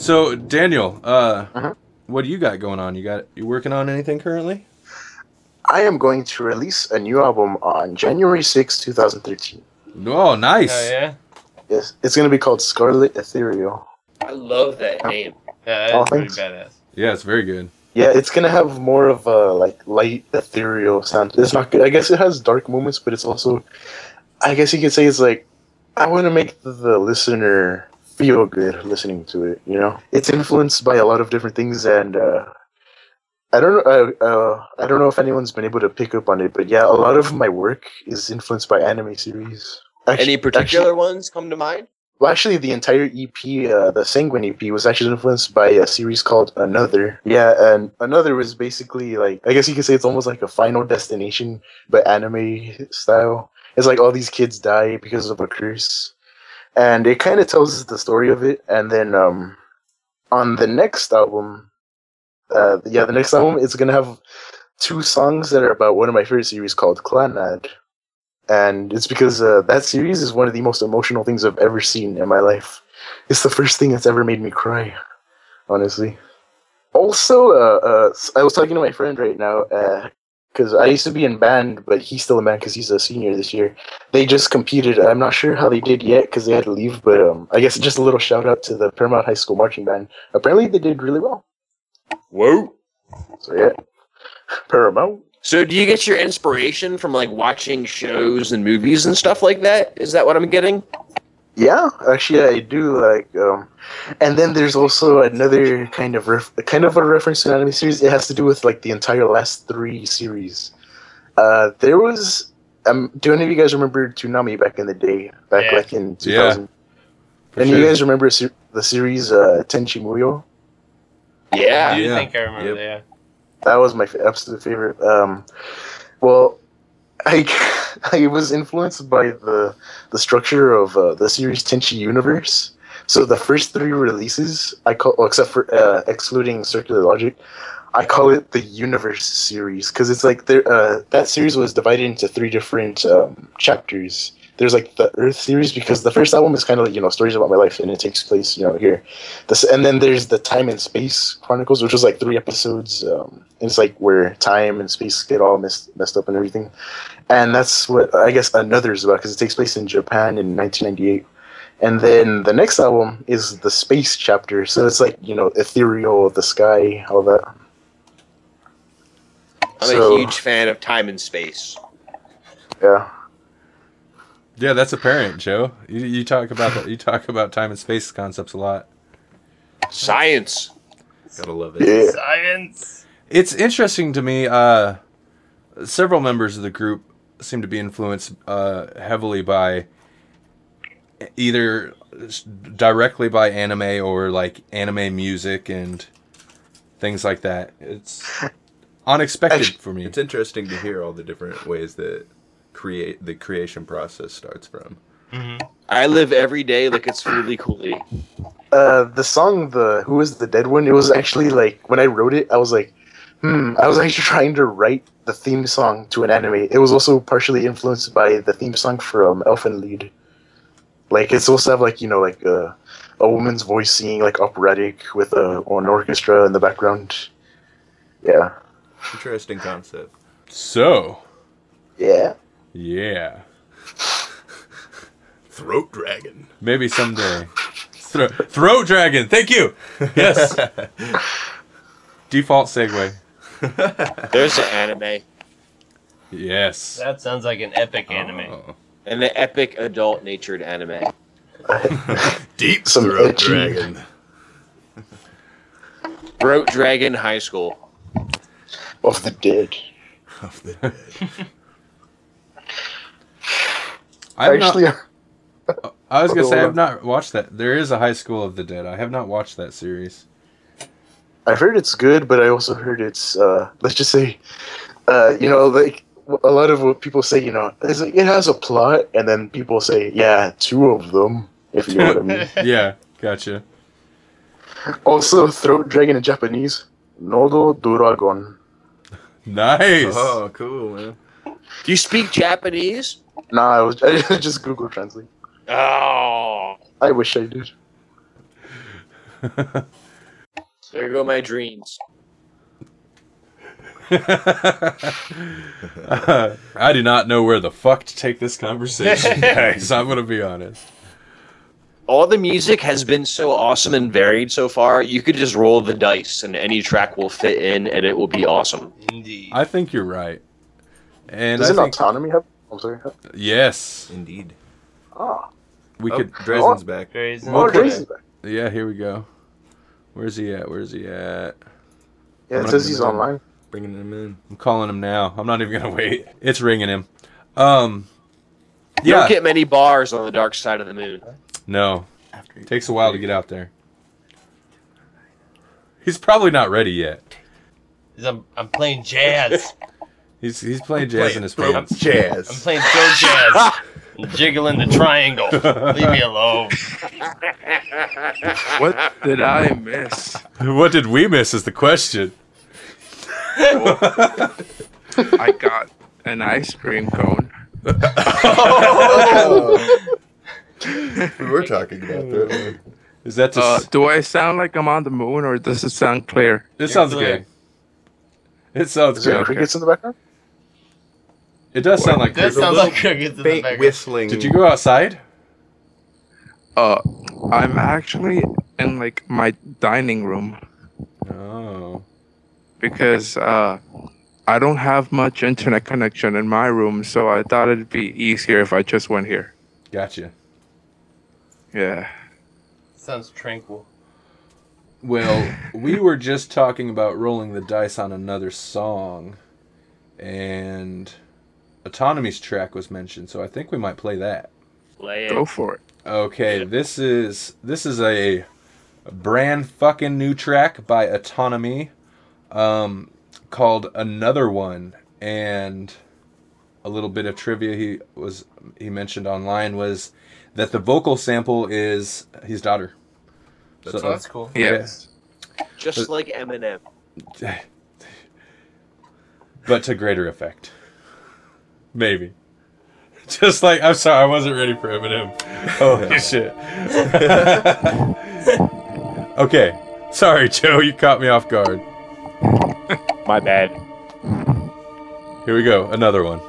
So Daniel, uh, Uh-huh. what do you got going on? You got you working on anything currently? I am going to release a new album on January sixth, 2013. Oh, nice. Oh yeah. Yes, it's going to be called Scarlet Ethereal. I love that name. Yeah, that's Oh, pretty badass. Yeah, it's very good. Yeah, it's gonna have more of a like light ethereal sound. It's not good. I guess it has dark moments, but it's also, I guess you could say it's like, I want to make the, the listener feel good listening to it. You know, it's influenced by a lot of different things, and uh, I don't know. Uh, uh, I don't know if anyone's been able to pick up on it, but yeah, a lot of my work is influenced by anime series. Actu- Any particular ones come to mind? well, actually, the entire EP, uh, the Sanguine EP, was actually influenced by a series called Another. Yeah, and Another was basically like, I guess you could say it's almost like a Final Destination, but anime style. It's like all these kids die because of a curse. And it kind of tells us the story of it. And then um, on the next album, uh, yeah, the next album, is to have two songs that are about one of my favorite series called Clannad and it's because uh, that series is one of the most emotional things I've ever seen in my life. It's the first thing that's ever made me cry, honestly. Also, uh, uh, I was talking to my friend right now because I used to be in band, but he's still in band because he's a senior this year. They just competed. I'm not sure how they did yet because they had to leave, but um, I guess just a little shout out to the Paramount High School marching band. Apparently, they did really well. Whoa. So yeah, Paramount. So do you get your inspiration from like watching shows and movies and stuff like that? Is that what I'm getting? Yeah, actually, I do like. Um, and then there's also another kind of ref- kind of a reference to an anime series. It has to do with like the entire last three series. Uh, there was. Um, do any of you guys remember Toonami back in the day? Back Yeah. like in 2000. For and sure. you guys remember se- the series uh, Tenchi Muyo? Yeah. I do Yeah. think I remember Yep. that. Yeah. That was my f- absolute favorite. Um, well, I I was influenced by the the structure of uh, the series Tenchi Universe. So the first three releases, I call well, except for uh, excluding Circular Logic, I call it the Universe series because it's like there uh, that series was divided into three different um, chapters. There's like the Earth series because the first album is kind of like you know stories about my life and it takes place you know here. This and then there's the Time and Space Chronicles, which was like three episodes. Um, and it's like where time and space get all messed messed up and everything, and that's what I guess another is about because it takes place in Japan in 1998. And then the next album is the space chapter, so it's like you know ethereal, the sky, all that. I'm So- a huge fan of time and space. Yeah. Yeah, that's apparent, Joe. You, you talk about that. You talk about time and space concepts a lot. Science. Gotta love it. Yeah. Science. It's interesting to me. Uh, several members of the group seem to be influenced uh, heavily by either directly by anime or like anime music and things like that. It's unexpected Actu- for me. It's interesting to hear all the different ways that create the creation process starts from. I live every day like it's really coolly. Uh, the song "the Who Is the Dead One" it was actually like when I wrote it, I was like, hmm. I was actually trying to write the theme song to an anime. It was also partially influenced by the theme song from Elfen Lied. Like it's supposed to have like you know like a a woman's voice singing like operatic with a an orchestra in the background. Yeah, Interesting concept. So, yeah. Yeah, Throat dragon. maybe someday. Thro- Throat Dragon. Thank you. Yes. Default segue. There's an anime. Yes. That sounds like an epic oh. anime. Oh. An epic adult natured anime. Deep Some throat edgy- dragon. Throat Dragon High School. Of the dead. Of the dead. I've not- Actually, I was gonna say I've not watched that. There is a High School of the Dead. I have not watched that series. I've heard it's good, but I also heard it's uh, let's just say, uh, you know, like a lot of what people say, you know, is it has a plot, and then people say, yeah, two of them, if you know what I mean. Yeah, gotcha. Also, throat dragon in Japanese, Nodo Duragon. Nice. Oh, cool, man. Do you speak Japanese? Nah, I was I just Google Translate. Oh. I wish I did. There go my dreams. I do not know where the fuck to take this conversation, guys. I'm gonna be honest. All the music has been so awesome and varied so far. You could just roll the dice, and any track will fit in, and it will be awesome. Indeed. I think you're right. And Doesn't I think, autonami have? I'm sorry. yes, Indeed. Ah, we Oh, could. Drazen's back. Grayson. oh, Okay. Jason's back. Yeah, here we go. Where's he at? Where's he at? Yeah, it says he's online. Bringing him in. I'm calling him now. I'm not even gonna wait. It's ringing him. Um. You Yeah. don't get many bars on the dark side of the moon. No. After he- Takes a while to get out there. He's probably not ready yet. I'm, I'm playing jazz. He's he's playing jazz in his Throat Jazz. I'm playing throat jazz. and jiggling the triangle. Leave me alone. What did I miss? what did we miss is the question. I got an ice cream cone. we were talking about that. Is that to Uh, s- do I sound like I'm on the moon, or does it sound clear? It sounds clear. good. It sounds Is there good. crickets in the background? It does sound like That There's a sounds like crickets in the Faint background. whistling. Did you go outside? Uh, I'm actually in like my dining room Oh. because uh, I don't have much internet connection in my room, so I thought it'd be easier if I just went here. Gotcha. Yeah. Sounds tranquil. Well, we were just talking about rolling the dice on another song, and Autonami's track was mentioned, so I think we might play that. Play it. Go for it. Okay, this is this is a brand fucking new track by Autonomy, um, called Another One, and a little bit of trivia he was he mentioned online was that the vocal sample is his daughter. That's So- that's cool. Yes. Just like Eminem. but to greater effect. Maybe. Just like I'm sorry, I wasn't ready for Eminem. Oh, Holy shit. okay. Sorry, Joe, you caught me off guard. My bad. Here we go, another one.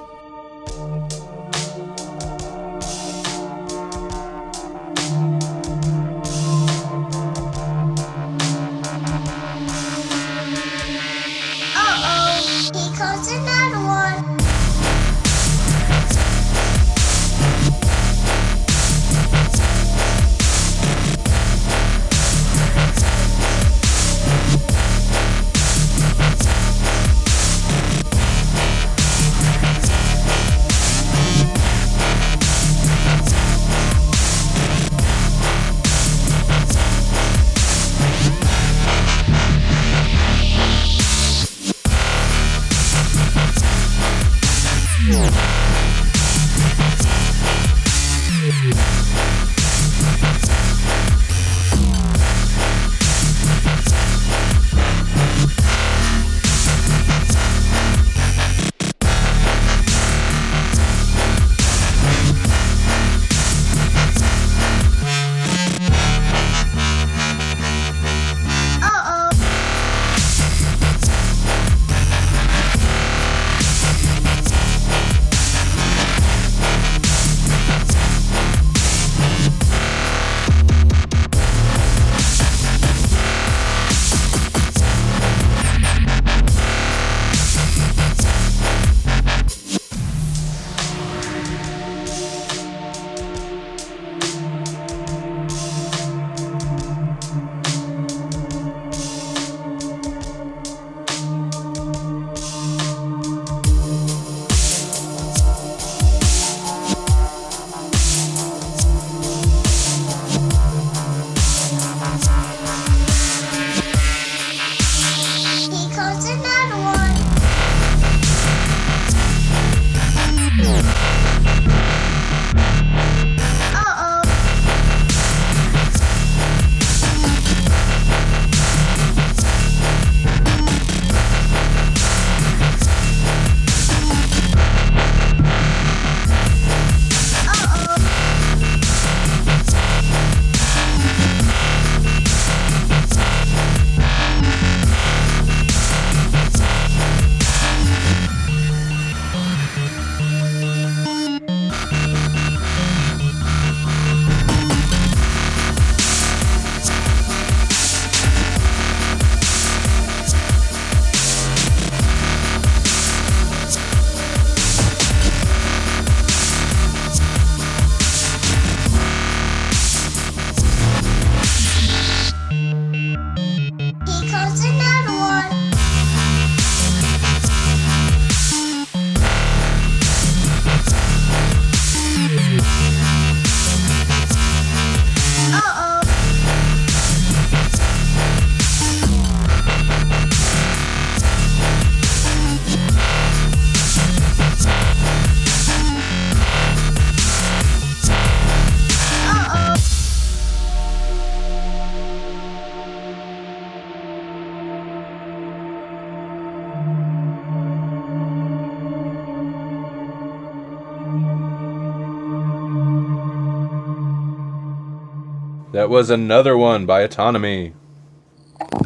That was another one by Autonami.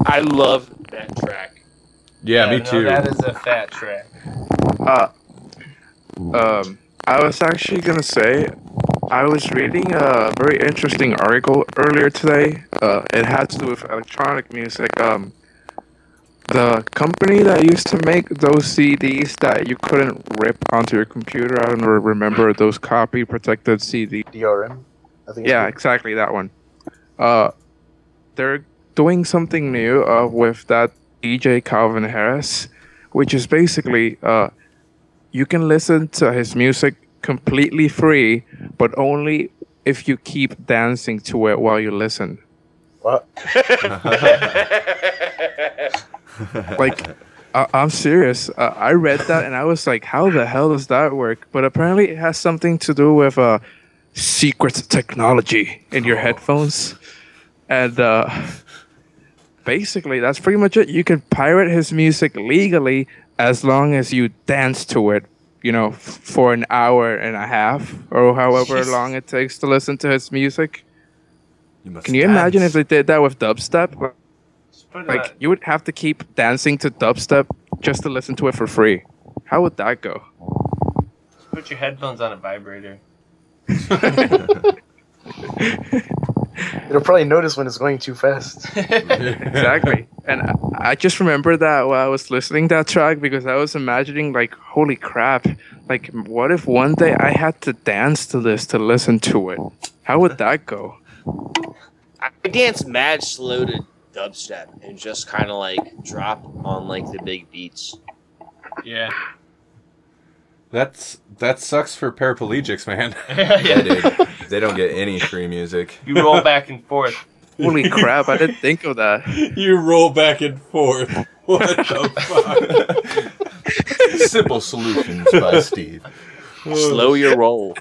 I love that track. Yeah, me no, too. that is a fat track. Uh, um, I was actually gonna say, I was reading a very interesting article earlier today. Uh, it had to do with electronic music. Um, the company that used to make those CDs that you couldn't rip onto your computer. I don't remember those copy protected CDs. DRM. I think. Yeah, exactly that one. Uh, they're doing something new uh, with that DJ Calvin Harris, which is basically uh, you can listen to his music completely free, but only if you keep dancing to it while you listen. What? Like, I- I'm serious. Uh, I read that and I was like, how the hell does that work? But apparently, it has something to do with uh, secret technology in your headphones. And uh, basically, that's pretty much it. You can pirate his music legally as long as you dance to it, you know, f- for an hour and a half or however Jesus. long it takes to listen to his music. You must Can you imagine if they did that with dubstep? Like you would have to keep dancing to dubstep just to listen to it for free. How would that go? put your headphones on a vibrator. It'll probably notice when it's going too fast. Exactly. and I, I just remember that while I was listening that track because I was imagining like, holy crap! Like, what if one day I had to dance to this to listen to it? How would that go? I dance mad slow to dubstep and just kind of like drop on like the big beats. Yeah. That's that sucks for paraplegics, man. Yeah, dude. They don't get any free music. You roll back and forth. Holy crap! I didn't think of that. you roll back and forth. What the fuck? Simple Solutions by Steve. Slow your roll.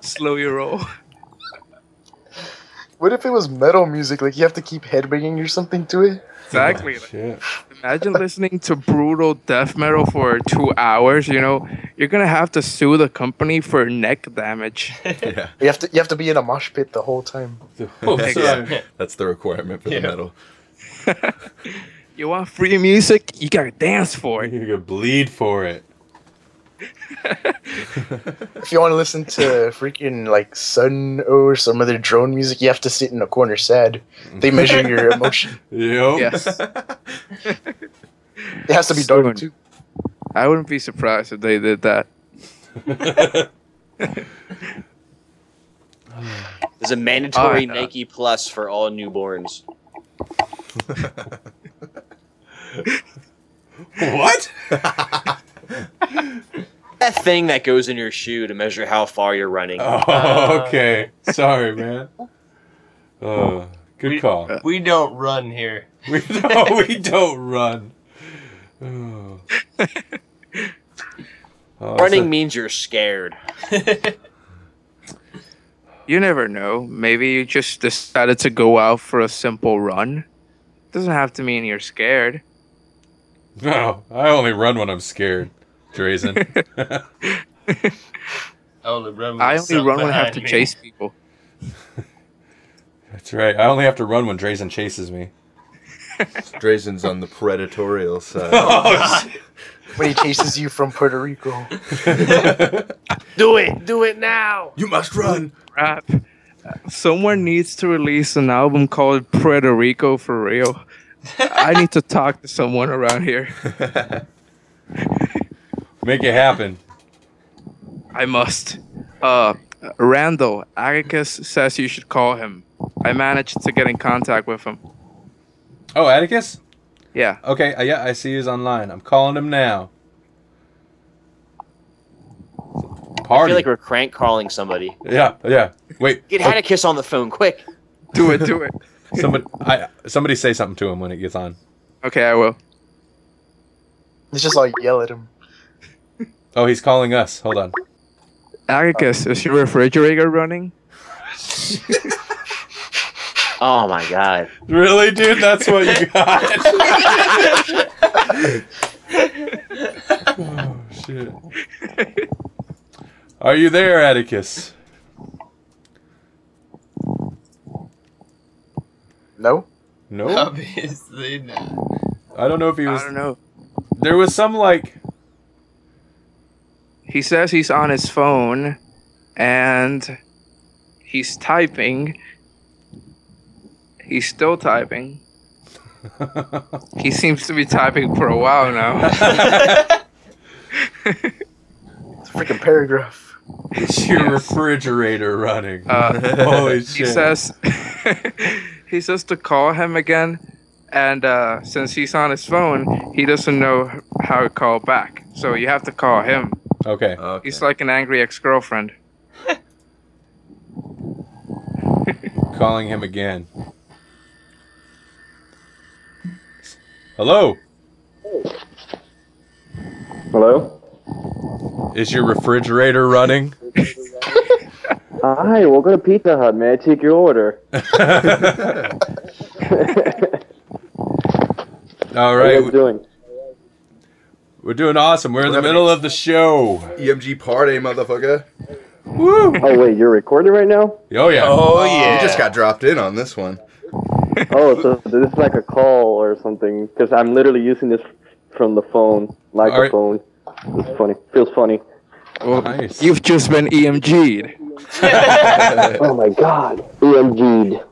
Slow your roll. What if it was metal music? Like you have to keep headbanging or something to it? Exactly. Oh, shit. Imagine listening to brutal death metal for two hours. You know, you're gonna have to sue the company for neck damage. Yeah, You have to you have to be in a mosh pit the whole time. Oh, Exactly. that's the requirement for the metal. You want free music? You gotta dance for it. You gotta bleed for it. If you want to listen to freaking like Sunn or some other drone music, you have to sit in a corner sad. They measure your emotion. Yep. Yes. It has to be dark too. I wouldn't be surprised if they did that. There's a mandatory Oh, yeah. Nike Plus for all newborns. what? That thing that goes in your shoe to measure how far you're running. Oh, okay. Sorry, man. Uh, good We- call. We don't run here. We don't, we don't run. Oh. Oh, Running so- means you're scared. You never know. Maybe you just decided to go out for a simple run. Doesn't have to mean you're scared. no, I only run when I'm scared, Drazen. I only run. With I only run when I have to me. chase people. That's right. I only have to run when Drazen chases me. Drazen's on the predatorial side. Oh, When he chases you from Puerto Rico. Do it! Do it now! you must run. Crap. Someone needs to release an album called Puerto Rico for real. I need to talk to someone around here. Make it happen. I must. Uh, Randall, Atticus says you should call him. I managed to get in contact with him. Oh, Atticus? Yeah. Okay, uh, yeah, I see he's online. I'm calling him now. I Party. feel like we're crank calling somebody. yeah, yeah. Wait. Get oh, Atticus on the phone, quick! Do it, do it. somebody, I, somebody say something to him when it gets on. Okay, I will. It's just like yell at him. Oh, he's calling us. Hold on. Atticus, is your refrigerator running? Oh my god. Really, dude? That's what you got? oh, shit. Are you there, Atticus? No. No, Obviously not. I don't know if he was. I don't know. There was some like He says he's on his phone and he's typing. He's still typing. He seems to be typing for a while now. It's a freaking paragraph. It's your refrigerator running. Uh, Holy he shit. says he says to call him again and uh, since he's on his phone he doesn't know how to call back so you have to call him okay. Okay. he's like an angry ex-girlfriend Calling him again. Hello. Hello? Is your refrigerator running? Hi, welcome to Pizza Hut. May I take your order? All right. How right, you guys doing? We're doing awesome. We're in the middle of the show. EMG party, motherfucker. Woo! Oh wait, you're recording right now? Oh yeah. Oh yeah. You just got dropped in on this one. Oh, so this is like a call or something? Because I'm literally using this from the phone, like Alright. a phone. It's funny. Feels funny. well Nice. you've just been EMG'd Oh my god. EMG'd.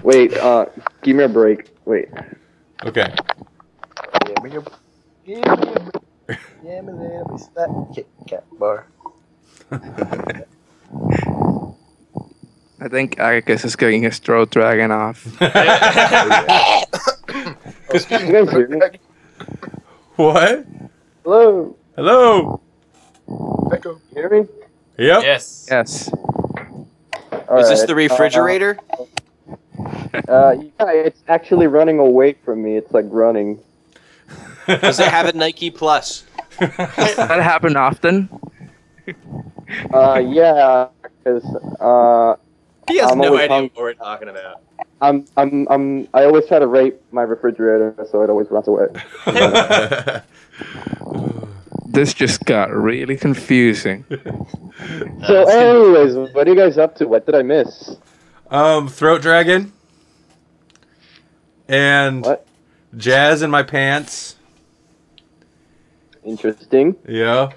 Wait, uh, give me a break. Wait. Okay. Yeah, me a, yeah, me a, yeah, me a, me that Kit Kat bar. I think Agus is getting his throat dragging off. You guys hear me? What? Hello? Hello. Echo. You hear me? Yep. Yes. Yes. Is this the refrigerator? Uh, uh, yeah, it's actually running away from me. It's like running. Does it have a Nike Plus? that happen often. Uh, yeah, because uh, He has I'm no always idea hung- what we're talking about. I'm I'm I'm I always try to rape my refrigerator, so it always runs away. This just got really confusing. So, anyways, what are you guys up to? What did I miss? um, throat dragon. And What? jazz in my pants. Interesting. Yeah.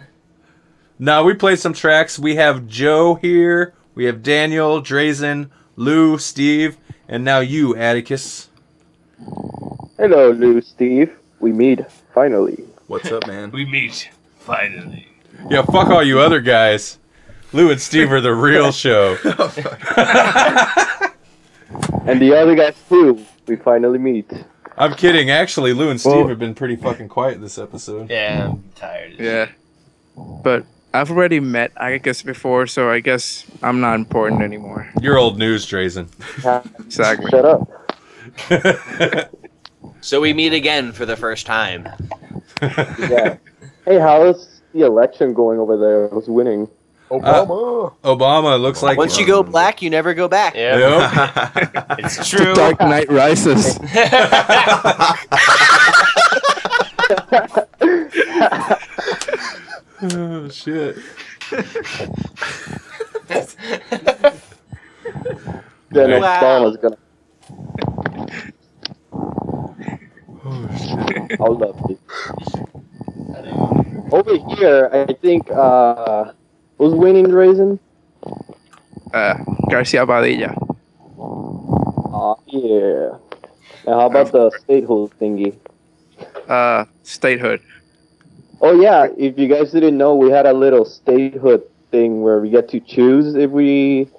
Now we played some tracks. We have Joe here. We have Daniel, Drazen, Lou, Steve, and now you, Atticus. Hello, Lou, Steve. We meet finally. What's up, man? We meet finally. Yeah, fuck all you other guys. Lou and Steve are the real show. Oh, and the other guys too. We finally meet. I'm kidding. Actually, Lou and Steve Well- have been pretty fucking quiet this episode. Yeah, I'm tired. Yeah. But I've already met Agus before, so I guess I'm not important anymore. You're old news, Drazen. Exactly. Shut up. So we meet again for the first time. Yeah. hey, how is the election going over there? Who's winning? Obama. Obama looks like. Once you go black, you never go back. Yeah, Yep. it's true. Dark Knight Rises. oh shit. Then Wow. Obama's gonna. Oh shit. I love it. Over here, I think uh, who's winning, Drazen? Uh, Garcia Padilla. Oh yeah. Now how about the statehood thingy? Uh, statehood. Oh yeah, if you guys didn't know, we had a little statehood thing where we get to choose if we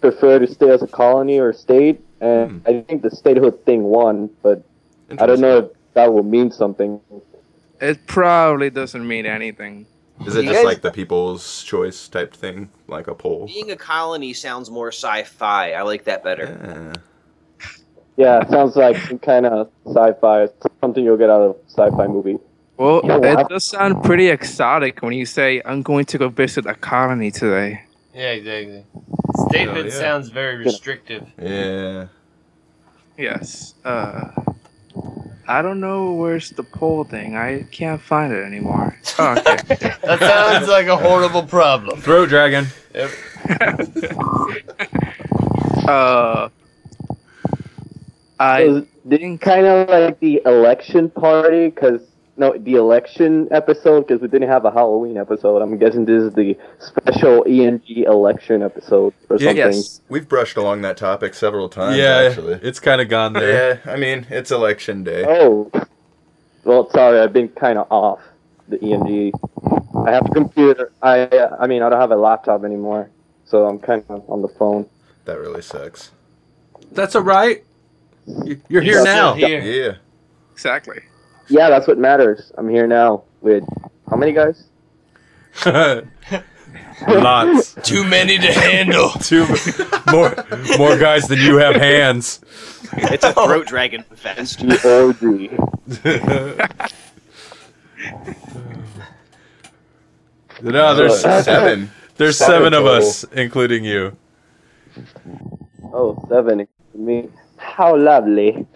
prefer to stay as a colony or state, and I think the statehood thing won, but I don't know if that will mean something. It probably doesn't mean anything. Is it You just guys- like the people's choice type thing, like a poll? Being a colony sounds more sci-fi. I like that better. Yeah. Yeah, it sounds like some kind of sci-fi, something you'll get out of a sci-fi movie. Well, Yeah, well, it does sound pretty exotic when you say, I'm going to go visit a colony today. Yeah, exactly. Statement Oh, yeah. sounds very restrictive. Yeah. Yes. Uh, I don't know where's the poll thing. I can't find it anymore. Oh, okay. That sounds like a horrible problem. Throat dragon. Yep. uh, I So this kind of like the election party, because no, the election episode, because we didn't have a Halloween episode. I'm guessing this is the special EMG election episode or Yeah, something. yes. We've brushed along that topic several times, yeah, actually. it's kind of gone there. Yeah, I mean, it's election day. Oh, well, sorry, I've been kind of off the EMG. I have a computer. I, uh, I mean, I don't have a laptop anymore, so I'm kind of on the phone. That really sucks. That's all right. You- You're here Yeah. now. Here. Yeah. Exactly. Yeah, that's what matters. I'm here now with how many guys? Lots. Too many to handle. Too more more guys than you have hands. It's a throat dragon fest. The OG. No, there's uh, Seven. there's Seven seven of us, including you. Oh, seven. Me. How lovely.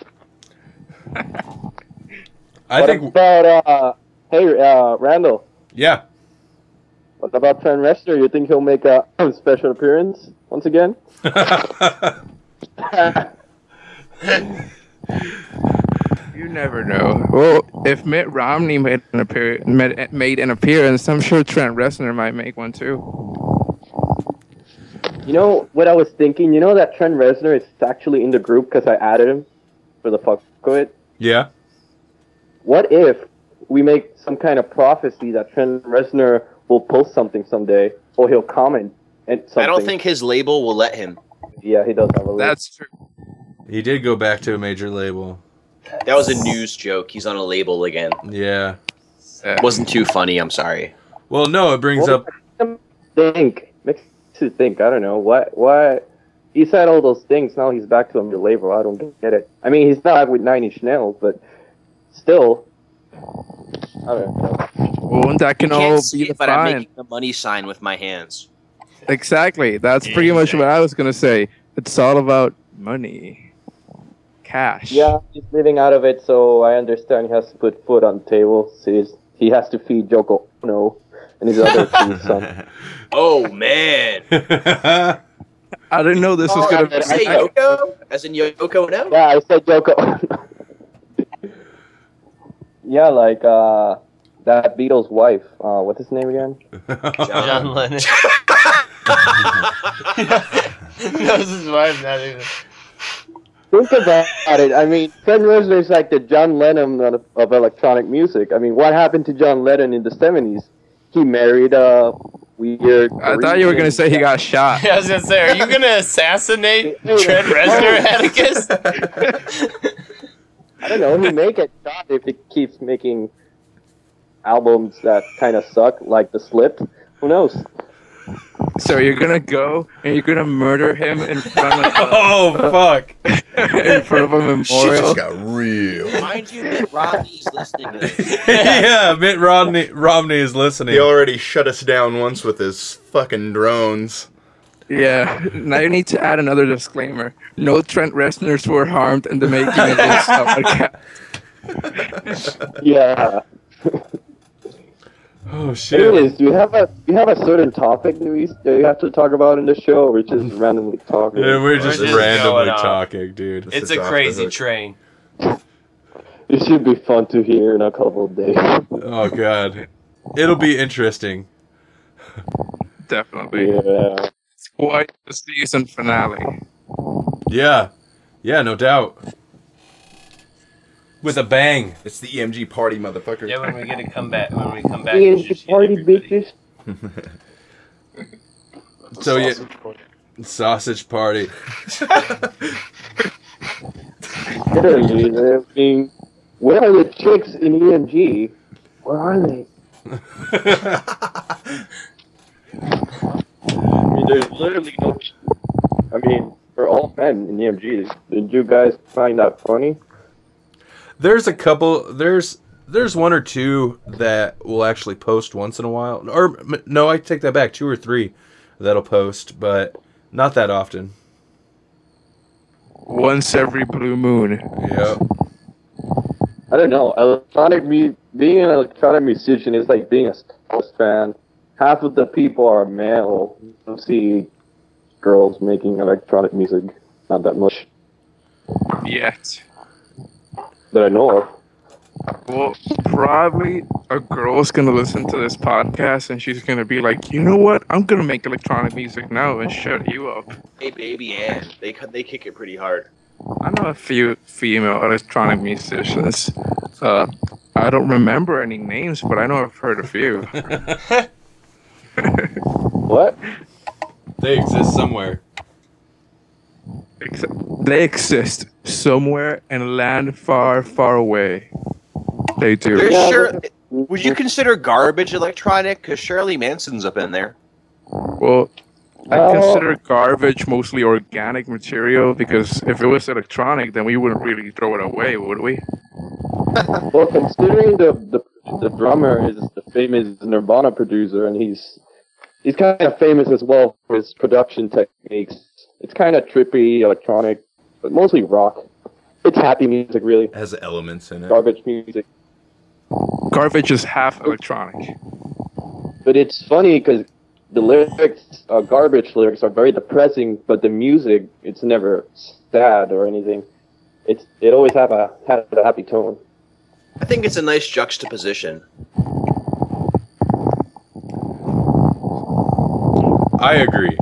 I what think about uh? Hey, uh, Randall. yeah. What about Trent Reznor? You think he'll make a special appearance once again? You never know. Well, if Mitt Romney made an appear- made, made an appearance, I'm sure Trent Reznor might make one too. You know what I was thinking? You know that Trent Reznor is actually in the group because I added him for the fuck of it. Yeah. What if we make some kind of prophecy that Trent Reznor will post something someday, or he'll comment and something? I don't think his label will let him. Yeah, he does have a. label. That's true. He did go back to a major label. That was a news joke. He's on a label again. Yeah. It Wasn't too funny. I'm sorry. Well, no, it brings Well, up think makes you think. I don't know what what. He said all those things. Now he's back to a major label. I don't get it. I mean, he's not with Nine Inch Nails, but still. I don't know. Well, that can You all can't see be the it, but I'm fine. making a money sign with my hands. Exactly. That's pretty much what I was gonna say. It's all about money, cash. Yeah, he's living out of it, so I understand he has to put food on the table. So he's, he has to feed Joko Ono and his other two sons. Oh man! I didn't know this was Oh, gonna. I- Did you say I- Yoko? As in Yoko no? Yeah, I said Joko Ono. Yeah, like uh, that Beatles wife. Uh, what's his name again? John Lennon. Knows his wife not even. Think about it. I mean, Trent Reznor is like the John Lennon of, of electronic music. I mean, what happened to John Lennon in the seventies? He married a weird. I thought you were gonna say he got shot. Yeah, I was gonna say, are you gonna assassinate Trent Reznor, Atticus? I don't know. He may get shot if he keeps making albums that kind of suck, like The Slip. Who knows? So you're gonna go and you're gonna murder him in front of oh fuck. in front of a Shit memorial. just got real. Mind you, Mitt Romney's listening to this. yeah, Mitt Romney Romney is listening. He already shut us down once with his fucking drones. Yeah. Now you need to add another disclaimer. No Trent Reznors were harmed in the making of this podcast. Yeah. Oh shit. Anyways, do you have a do you have a certain topic that we that you have to talk about in the show, or we just randomly talking? Yeah, we're just just randomly talking, dude. This It's a crazy train. It should be fun to hear in a couple of days. Oh god. It'll be interesting. Definitely. Yeah. It's quite the season finale. Yeah. Yeah, no doubt. With a bang. It's the EMG party, motherfucker. Yeah, when we get to come back, when we come back, you Ian, should see party everybody. bitches. So yeah, sausage party. Literally, I mean, where are the chicks in EMG? Where are they? I mean, there's literally no. ch- I mean, for all men in EMG, did you guys find that funny? There's a couple. There's there's one or two that will actually post once in a while. Or no, I take that back. Two or three that'll post, but not that often. Once every blue moon. Yep. I don't know. Electronic mu- being an electronic musician is like being a Star Wars fan. Half of the people are male. You don't see girls making electronic music. Not that much. yet. that I know of. Well, probably a girl's gonna listen to this podcast and she's gonna be like, you know what? I'm gonna make electronic music now and shut you up. Hey, baby, Ann. They they kick it pretty hard. I know a few female electronic musicians. Uh, I don't remember any names, but I know I've heard a few. What? They exist somewhere. They exist somewhere in a land far, far away. They do. There's Yeah, sure. Would you consider garbage electronic? Because Shirley Manson's up in there. Well, I Oh. consider garbage mostly organic material because if it was electronic, then we wouldn't really throw it away, would we? Well, considering the, the the drummer is the famous Nirvana producer, and he's he's kind of famous as well for his production techniques. It's kind of trippy, electronic, but mostly rock. It's happy music, really. It has elements in it. Garbage music. Garbage is half electronic. But it's funny because the lyrics, uh, garbage lyrics, are very depressing, but the music, it's never sad or anything. It's it always have a has a happy tone. I think it's a nice juxtaposition. I agree.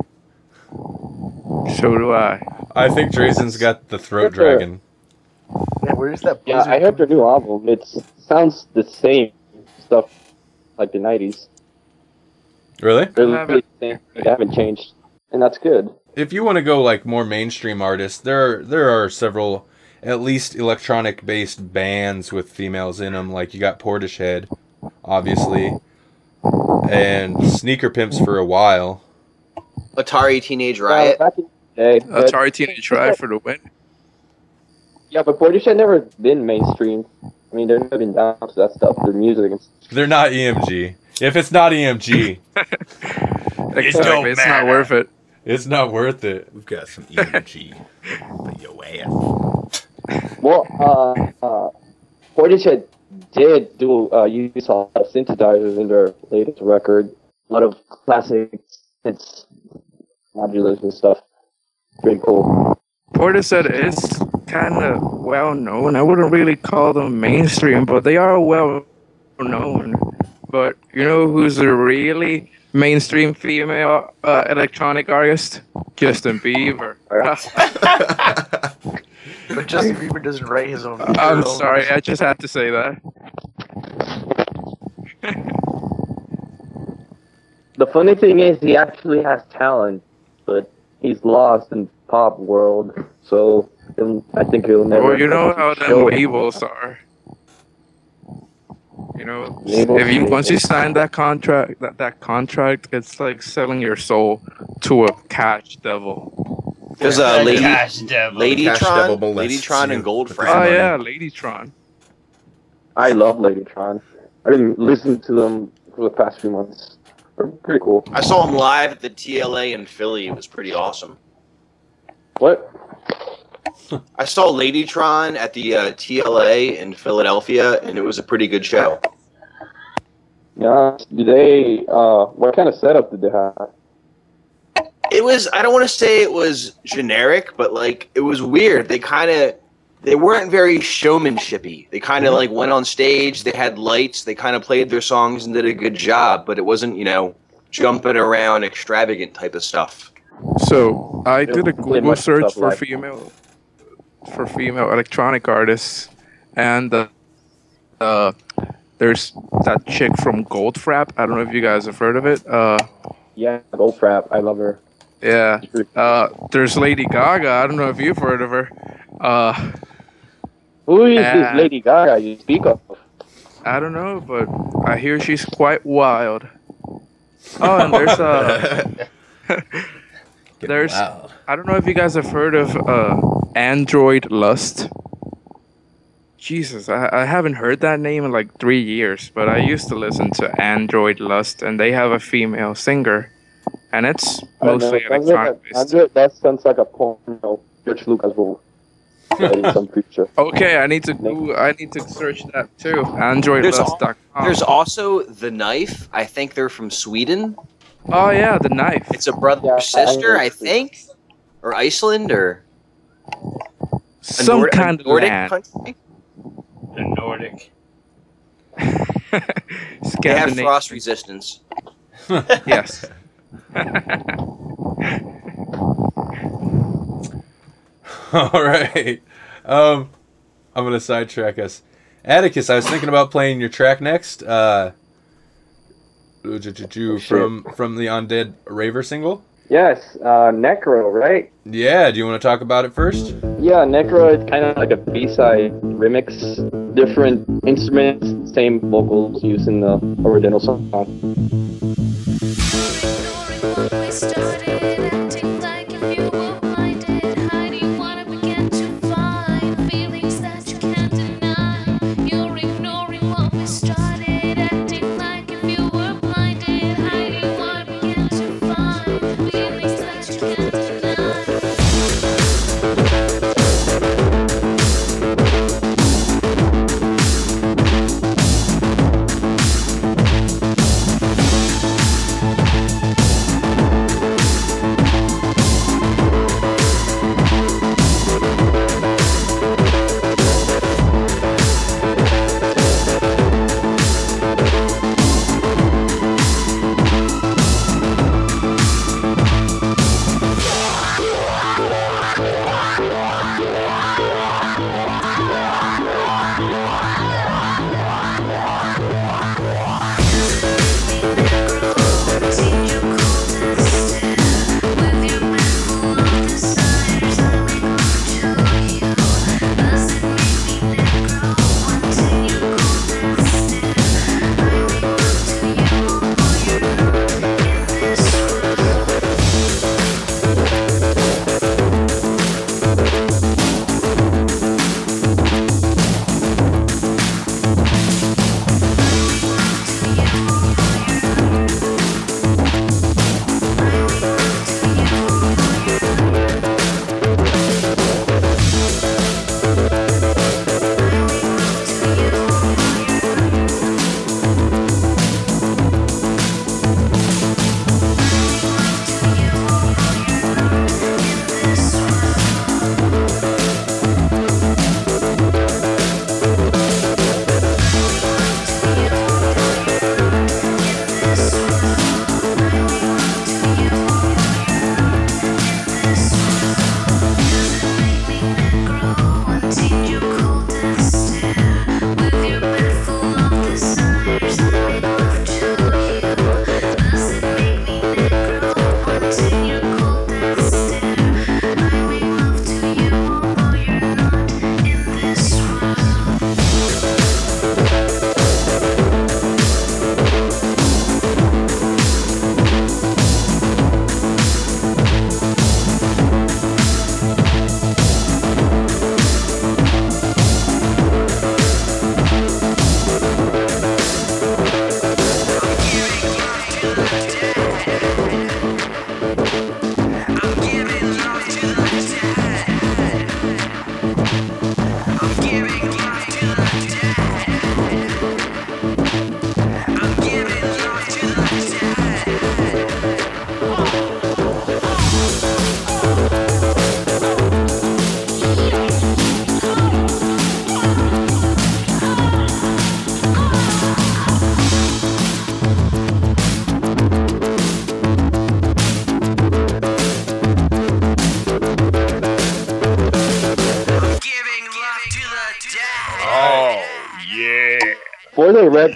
So do I. I think Drazen's got the throat Sure. dragon. Yeah, where's that? Yeah, I heard their new album. It sounds the same stuff like the '90s. Really? They're I haven't- the same. They haven't changed, and that's good. If you want to go like more mainstream artists, there are, there are several at least electronic based bands with females in them. Like you got Portishead, obviously, and Sneaker Pimps for a while. Atari Teenage Uh, Riot. back in the day, Atari Teenage Riot for the win. yeah, but Portishead never been mainstream. I mean, they've never been down to that stuff. Their music and They're not EMG. If it's not EMG, Exactly. It's not worth it. it's not worth it. We've got some EMG. but yo ass. Well, uh, uh, Portishead did do uh, use a lot of synthesizers in their latest record. A lot of classic synths, modulars and stuff. Pretty cool. Portishead is kind of well known. I wouldn't really call them mainstream, but they are well known. But you know who's a really mainstream female uh, electronic artist? Justin Bieber. But Justin Bieber doesn't write his own. I'm sorry. I just had to say that. The funny thing is, he actually has talent, but he's lost in pop world. So I think he'll never. Well, you know how them show labels are. You know, Labels- if you once you sign that contract, that, that contract, it's like selling your soul to a cash devil. There's a lady, Gosh. Cash devil Ladytron, Ladytron, and Gold with Oh yeah, Ladytron. I love Ladytron. I didn't listen to them for the past few months. Pretty cool. I saw him live at the TLA in Philly. It was pretty awesome. What? I saw Ladytron at the uh, TLA in Philadelphia, and it was a pretty good show. Yeah. Do they? Uh, what kind of setup did they have? It was I don't want to say it was generic, but like it was weird. They kind of they weren't very showmanshipy. They kind of like went on stage. They had lights. They kind of played their songs and did a good job, but it wasn't you know jumping around extravagant type of stuff. So I did a They Google must search for like- female for female electronic artists, and uh, uh, there's that chick from Goldfrapp. I don't know if you guys have heard of it. Uh, Yeah, Goldfrapp. I love her. yeah. Uh, there's Lady Gaga. I don't know if you've heard of her. Uh, Who is uh, this Lady Gaga you speak of? I don't know, but I hear she's quite wild. Oh, and there's uh, There's- wild. I don't know if you guys have heard of uh, Android Lust. Jesus, I, I haven't heard that name in like three years, but I used to listen to Android Lust, and they have a female singer, and it's I don't know. mostly Sounds like a- based. Android- that sounds like a porno. George Lucas will write in some future. Okay, I need to go, I need to search that too. AndroidLust.com. There's also the knife. I think they're from Sweden. oh yeah, the knife. It's a brother Yeah, I sister, know. I think, or Iceland, or some Nord- kind of Nordic land. country? The Nordic. They have frost resistance. Yes. All right. Um, I'm gonna sidetrack us. Atticus, I was thinking about playing your track next. Uh, from from the Undead Raver single. Yes, uh, Necro, right? Yeah. Do you want to talk about it first? Yeah, Necro is kind of like a B-side remix. Different instruments, same vocals used in the original song.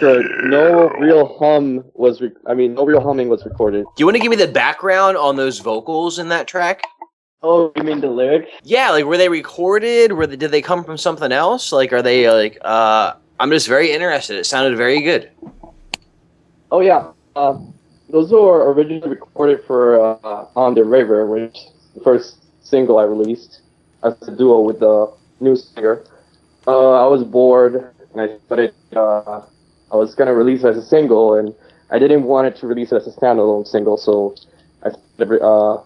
No real hum was. Re- I mean, no real humming was recorded. Do you want to give me the background on those vocals in that track? Oh, you mean the lyrics? Yeah, like were they recorded? Were they, did they come from something else? Like, are they like? uh I'm just very interested. It sounded very good. Oh yeah, uh, those were originally recorded for uh, "On the River," which the first single I released as a duo with the new singer. Uh, I was bored and I started. Uh, I was gonna release it as a single, and I didn't want it to release it as a standalone single, so I started uh,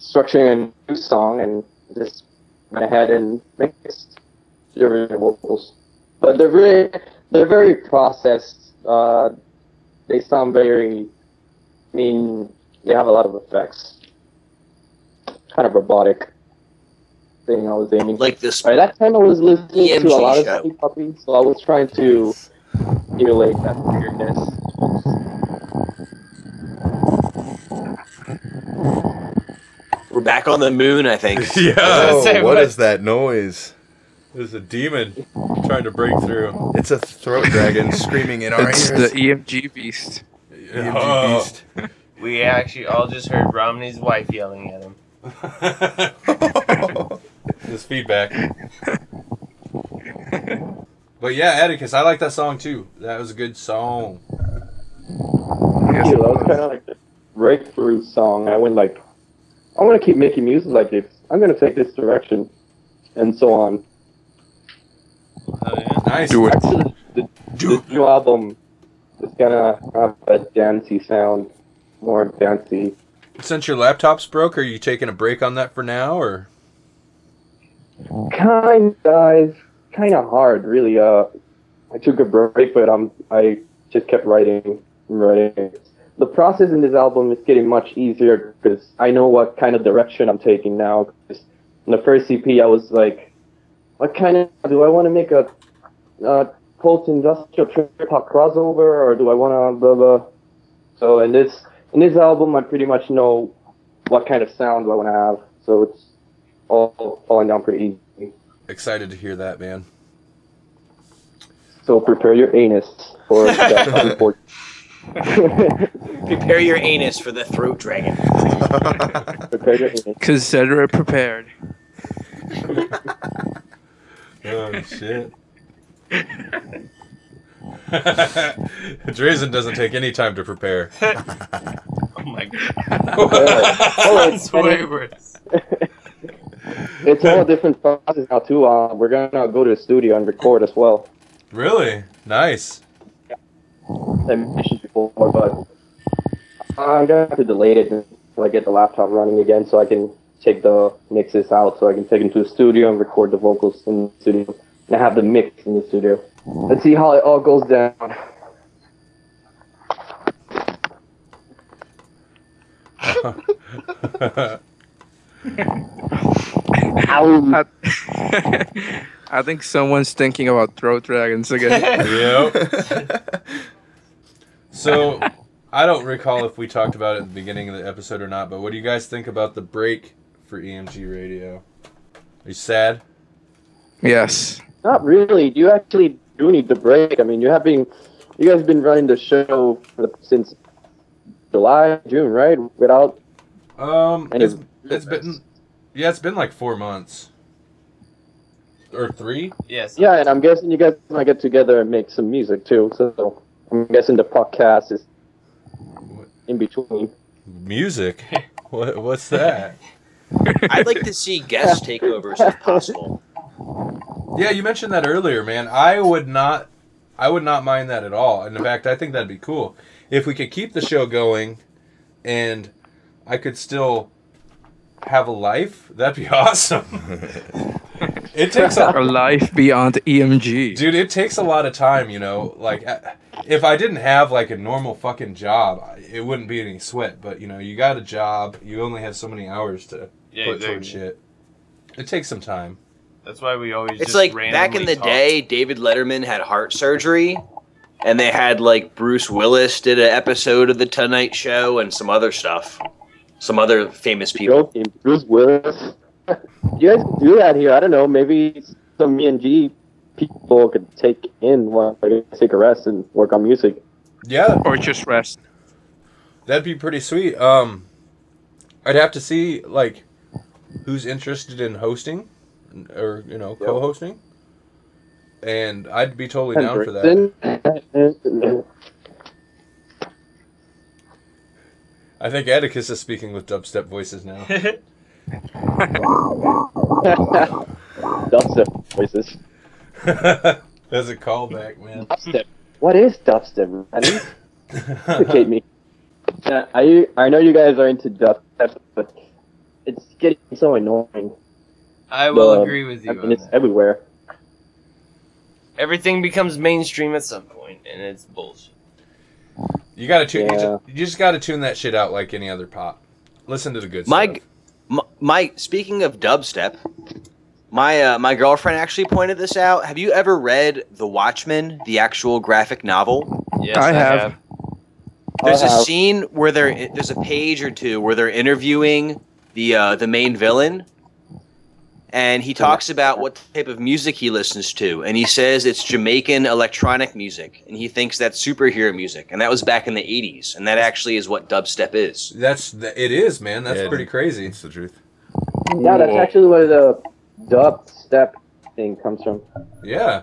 structuring a new song and just went ahead and mixed the original vocals. But they're very, they're very processed. Uh, they sound very. I mean, they have a lot of effects. Kind of robotic. Thing I was aiming. Like this. By that time, I was listening to a lot show. of Skinny Puppy, so I was trying to emulate that weirdness. We're back on the moon, I think. yeah. Oh, say, what what? is that noise? There's a demon trying to break through. It's a throat dragon screaming in our It's ears. the EMG beast. EMG Oh. beast. We actually all just heard Romney's wife yelling at him. this feedback. but yeah, Atticus, I like that song too. That was a good song. Yeah, that was was. kind of like the breakthrough song. I went like, I want to keep making music like this. I'm gonna take this direction, and so on. Oh, yeah. Nice. Do it. Actually, the, the new album is gonna have a dancey sound, more dancey. Since your laptop's broke, are you taking a break on that for now, or? Kind guys, kind of hard, really. Uh, I took a break, but um, I just kept writing, writing. The process in this album is getting much easier because I know what kind of direction I'm taking now. 'Cause in the first EP, I was like, what kind of do I want to make a uh, post-industrial trip hop crossover, or do I want to blah blah? So in this in this album, I pretty much know what kind of sound I want to have. So it's all falling down pretty easy. Excited to hear that, man. So prepare your anus for that unfortunate. Prepare your anus for the throat dragon. prepare your anus. Consider it prepared. Oh shit. Drazen doesn't take any time to prepare. Oh my god. Oh, That's way worse. It's all different process now too. Uh, we're gonna go to the studio and record as well. Really? Nice. I mentioned before, but I'm gonna have to delay it until I get the laptop running again, so I can take the mixes out, so I can take them to the studio and record the vocals in the studio, and have the mix in the studio. Let's see how it all goes down. Ow. I, I think someone's thinking about throat dragons again. yep. So, I don't recall if we talked about it at the beginning of the episode or not, but what do you guys think about the break for EMG radio? Are you sad? yes. Not really. Do You actually do need the break. I mean, you have been, you guys have been running the show for the, since July, June, right? Without Um, And it's, it's- it's been, yeah, it's been like four months. Or three? Yes. yeah, and I'm guessing you guys might get together and make some music too. So I'm guessing the podcast is in between. Music? what, what's that? I'd like to see guest takeovers if possible. Yeah, you mentioned that earlier, man. I would not I would not mind that at all. And in fact, I think that'd be cool. If we could keep the show going and I could still have a life, that'd be awesome. it takes a A life beyond EMG. dude, it takes a lot of time, you know. Like uh, if I didn't have like a normal fucking job, it wouldn't be any sweat, but you know, you got a job, you only have so many hours to Yeah, put towards shit. It takes some time. That's why we always. It's just like back in the talk. day, David Letterman had heart surgery, and they had like Bruce Willis did an episode of the Tonight Show and some other stuff, some other famous people. Joking, Bruce Willis. you guys do that here. I don't know. Maybe some E and G people could take in while I take a rest and work on music. Yeah, Or just rest. That'd be pretty sweet. Um, I'd have to see like who's interested in hosting, or you know, co-hosting, and I'd be totally down for that. that. I think Atticus is speaking with dubstep voices now. dubstep voices. That's a callback, man. Dubstep. What is dubstep? Educate me. Uh, I I know you guys are into dubstep, but it's getting so annoying. I will The- agree with you. I mean, on it's that. everywhere. Everything becomes mainstream at some point, and it's bullshit. You gotta tune. You, just, you just gotta tune that shit out like any other pop. Listen to the good My, stuff. my, my, speaking of dubstep, My uh, my girlfriend actually pointed this out. Have you ever read The Watchmen, the actual graphic novel? Yes, I I, have. have. There's I a have. scene where they're there's a page or two where they're interviewing the uh, the main villain, and he talks about what type of music he listens to, and he says it's Jamaican electronic music, and he thinks that's superhero music, and that was back in the '80s, and that actually is what dubstep is. That's th- it is, man. That's Yeah, pretty crazy. It's the truth. Yeah, that's actually where the dubstep thing comes from. Yeah.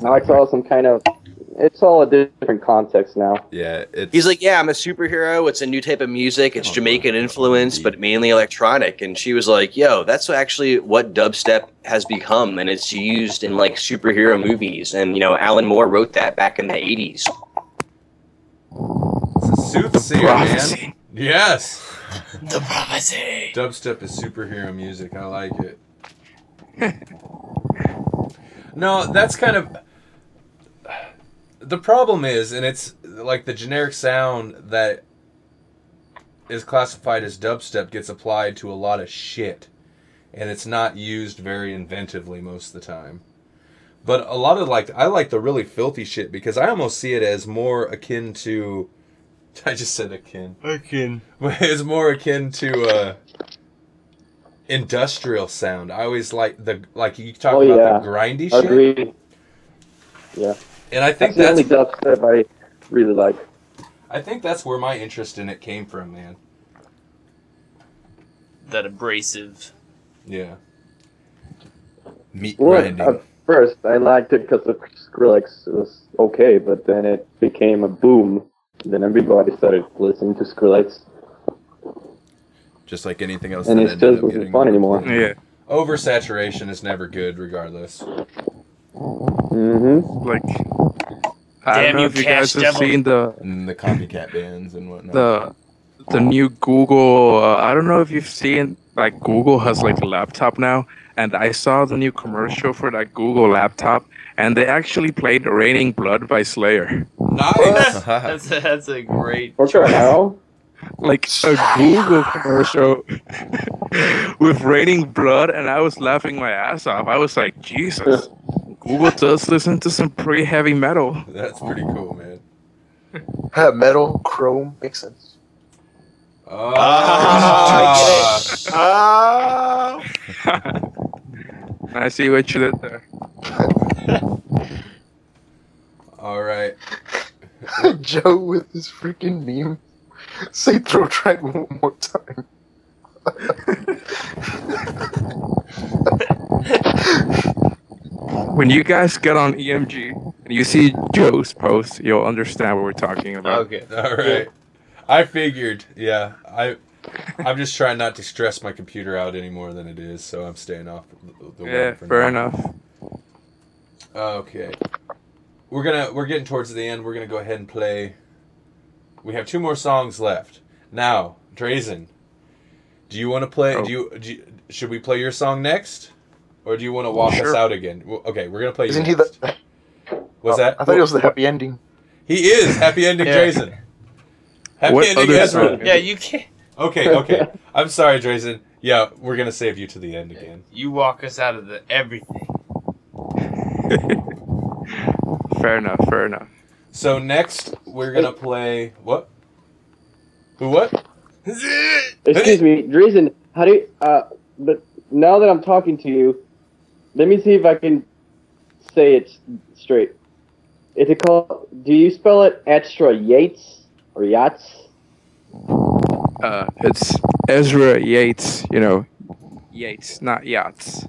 Now it's all some kind of. It's all a different context now. Yeah, it's. He's like, "Yeah, I'm a superhero. It's a new type of music. It's oh, Jamaican influence, but mainly electronic." And she was like, "Yo, that's actually what dubstep has become, and it's used in like superhero movies." And you know, Alan Moore wrote that back in the '80s. It's a soothsayer, man. Yes. The prophecy. Dubstep is superhero music. I like it. no, that's kind of the problem is, and it's like the generic sound that is classified as dubstep gets applied to a lot of shit, and it's not used very inventively most of the time. But a lot of like I like the really filthy shit because I almost see it as more akin to. I just said akin. Akin. it's more akin to uh industrial sound. I always like the like you talk Oh, about yeah. the grindy shit, Yeah, and I think that's the only dubstep I really like. I think that's where my interest in it came from, man. That abrasive. Yeah, meat Well, grinding. at first I liked it because of Skrillex was okay, but then it became a boom. Then everybody started listening to Skrillex, just like anything else. and that it just wasn't fun anymore. Yeah, oversaturation is never good, regardless. Mm-hmm. like I Damn don't know you, if you Cash guys have Devil. seen the And the copycat bands and whatnot. the the new Google. Uh, I don't know if you've seen like Google has like a laptop now, and I saw the new commercial for that Google laptop, and they actually played "Raining Blood" by Slayer. Nice. That's a, that's a great. What the hell? Like a Google commercial with "Raining Blood," and I was laughing my ass off. I was like, Jesus. Google does listen to some pretty heavy metal. that's pretty cool, man. Metal, chrome, makes sense. Oh, Ah, I see what you did there. all right. Joe with his freaking meme. Say throw track one more time. When you guys get on EMG and you see Joe's post, you'll understand what we're talking about. Okay. All right. I figured. Yeah. I. I'm just trying not to stress my computer out any more than it is, so I'm staying off the, the Yeah, for fair now. enough. Okay. We're gonna we're getting towards the end. We're gonna go ahead and play. We have two more songs left. Now, Drazen, do you want to play? Oh. Do, you, do you should we play your song next, or do you want to walk us out again? Okay, we're gonna play. Isn't you he next. the? What's Oh, that? I thought it was the happy ending. He is happy ending, Yeah. Drazen. Happy What ending, Ezra. song? Yeah, you can't. Okay, okay. I'm sorry, Jason. Yeah, we're gonna save you to the end again. You walk us out of the everything. Fair enough, fair enough. So next we're gonna play what? Who what? Excuse me, Jason. how do you, uh, but now that I'm talking to you, let me see if I can say it straight. Is it called, do you spell it Ezra Yates or Yachts? Uh, it's Ezra Yates, you know, Yates, not yachts.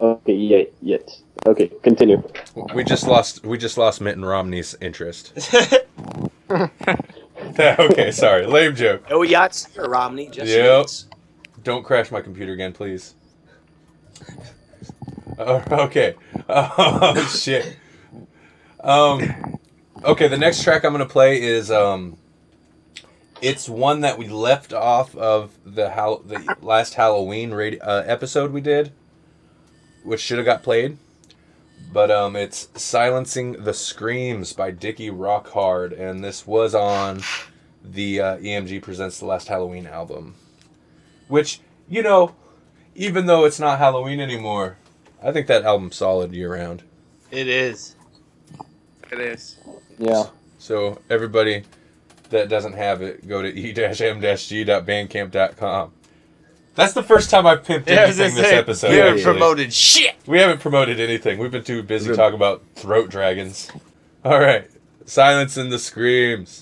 Okay, Yates, Yates. Okay, continue. We just lost. We just lost Mitten Romney's interest. okay, sorry. Lame joke. no yachts here, Romney. Just Yep. yachts. Don't crash my computer again, please. Oh, okay. Oh shit. Um. Okay, the next track I'm gonna play is um. It's one that we left off of the Hal- the last Halloween radio- uh, episode we did, which should have got played. But um, it's "Silencing the Screams" by Dickey Rockhard, and this was on the uh, EMG Presents the Last Halloween album. Which you know, even though it's not Halloween anymore, I think that album's solid year round. It is. It is. Yeah. So everybody that doesn't have it, go to e-m-g.bandcamp.com. That's the first time I've pimped Yeah, anything gonna this say, episode. we haven't actually. promoted shit. We haven't promoted anything. We've been too busy talking about throat dragons. All right, Silencing the Screams.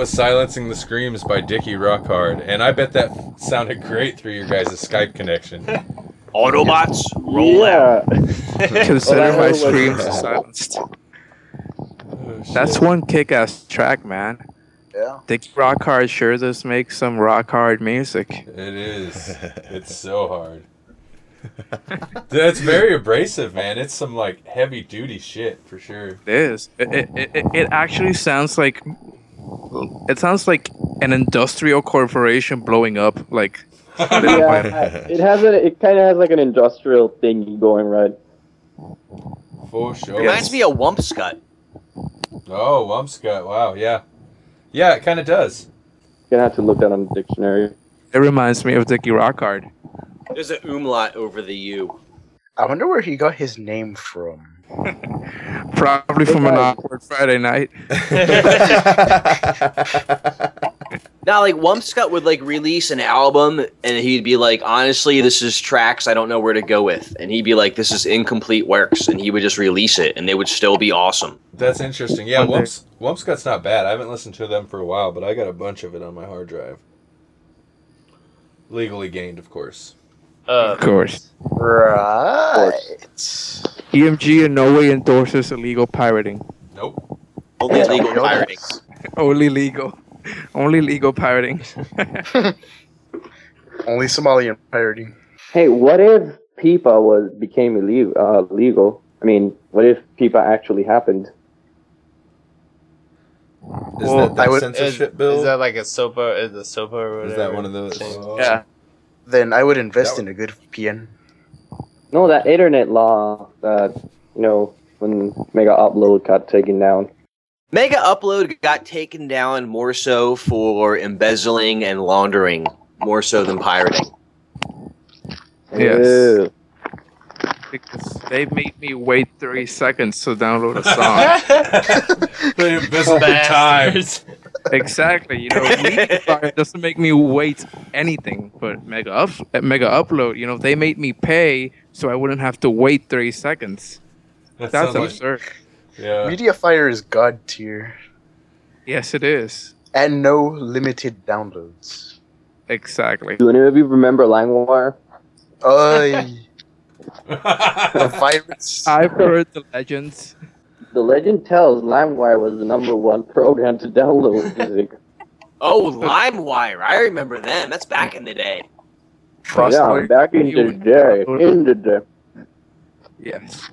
Was Silencing the Screams by Dickey Rockhard, and I bet that sounded great through your guys' Skype connection. Autobots, roll out. Consider Well, my was- screams silenced. Oh, That's one kick-ass track, man. Yeah. Dick Rock Hard sure does make some rock hard music. It is. It's so hard. That's very abrasive, man. It's some like heavy duty shit for sure. It is. It, it, it, it actually sounds like it sounds like an industrial corporation blowing up. Like yeah, it has a, it kind of has like an industrial thingy going right. For sure. Reminds me of Wumpscut. Oh, Wumpscut. Wow, yeah. Yeah, it kind of does. Gonna have to look that on the dictionary. it reminds me of Dickey Rockhard. There's an umlaut over the U. I wonder where he got his name from. Probably from an awkward Friday night. Now, like Wumpscut would like release an album, and he'd be like, "Honestly, this is tracks I don't know where to go with," and he'd be like, "This is incomplete works," and he would just release it, and they would still be awesome. That's interesting. Yeah, One day. Whoops, Wumpscut's not bad. I haven't listened to them for a while, but I got a bunch of it on my hard drive. Legally gained, of course. Uh, Of course. Right. EMG in no way endorses illegal pirating. Nope. Only Yeah, legal pirating. Only legal. Only legal pirating. Only Somalian pirating. Hey, what if Pipa was became illegal? Uh, legal. I mean, what if Pipa actually happened? Is Well, that that I would- censorship is, bill? is that like a SOPA? Is a SOPA or whatever? Is that one of those? thing? yeah. Then I would invest That in a good PN. No, that internet law that you know when Mega Upload got taken down. Mega Upload got taken down more so for embezzling and laundering, more so than pirating. Yes. Ew. Because they made me wait three seconds to download a song. They embezzled your time. Bastards. exactly. You know, Leafire doesn't make me wait anything, but Mega Up, uh, Mega Upload, you know, they made me pay so I wouldn't have to wait three seconds. That That's sounds like- absurd. yeah. Mediafire is god tier. Yes, it is. And no limited downloads. Exactly. Do any of you remember LimeWire? Ay, the pirates. I've heard the legends. The legend tells LimeWire was the number one program to download music. Oh, LimeWire! I remember them. That's back in the day. yeah, Frostbite. back in the day, in the day. Yes.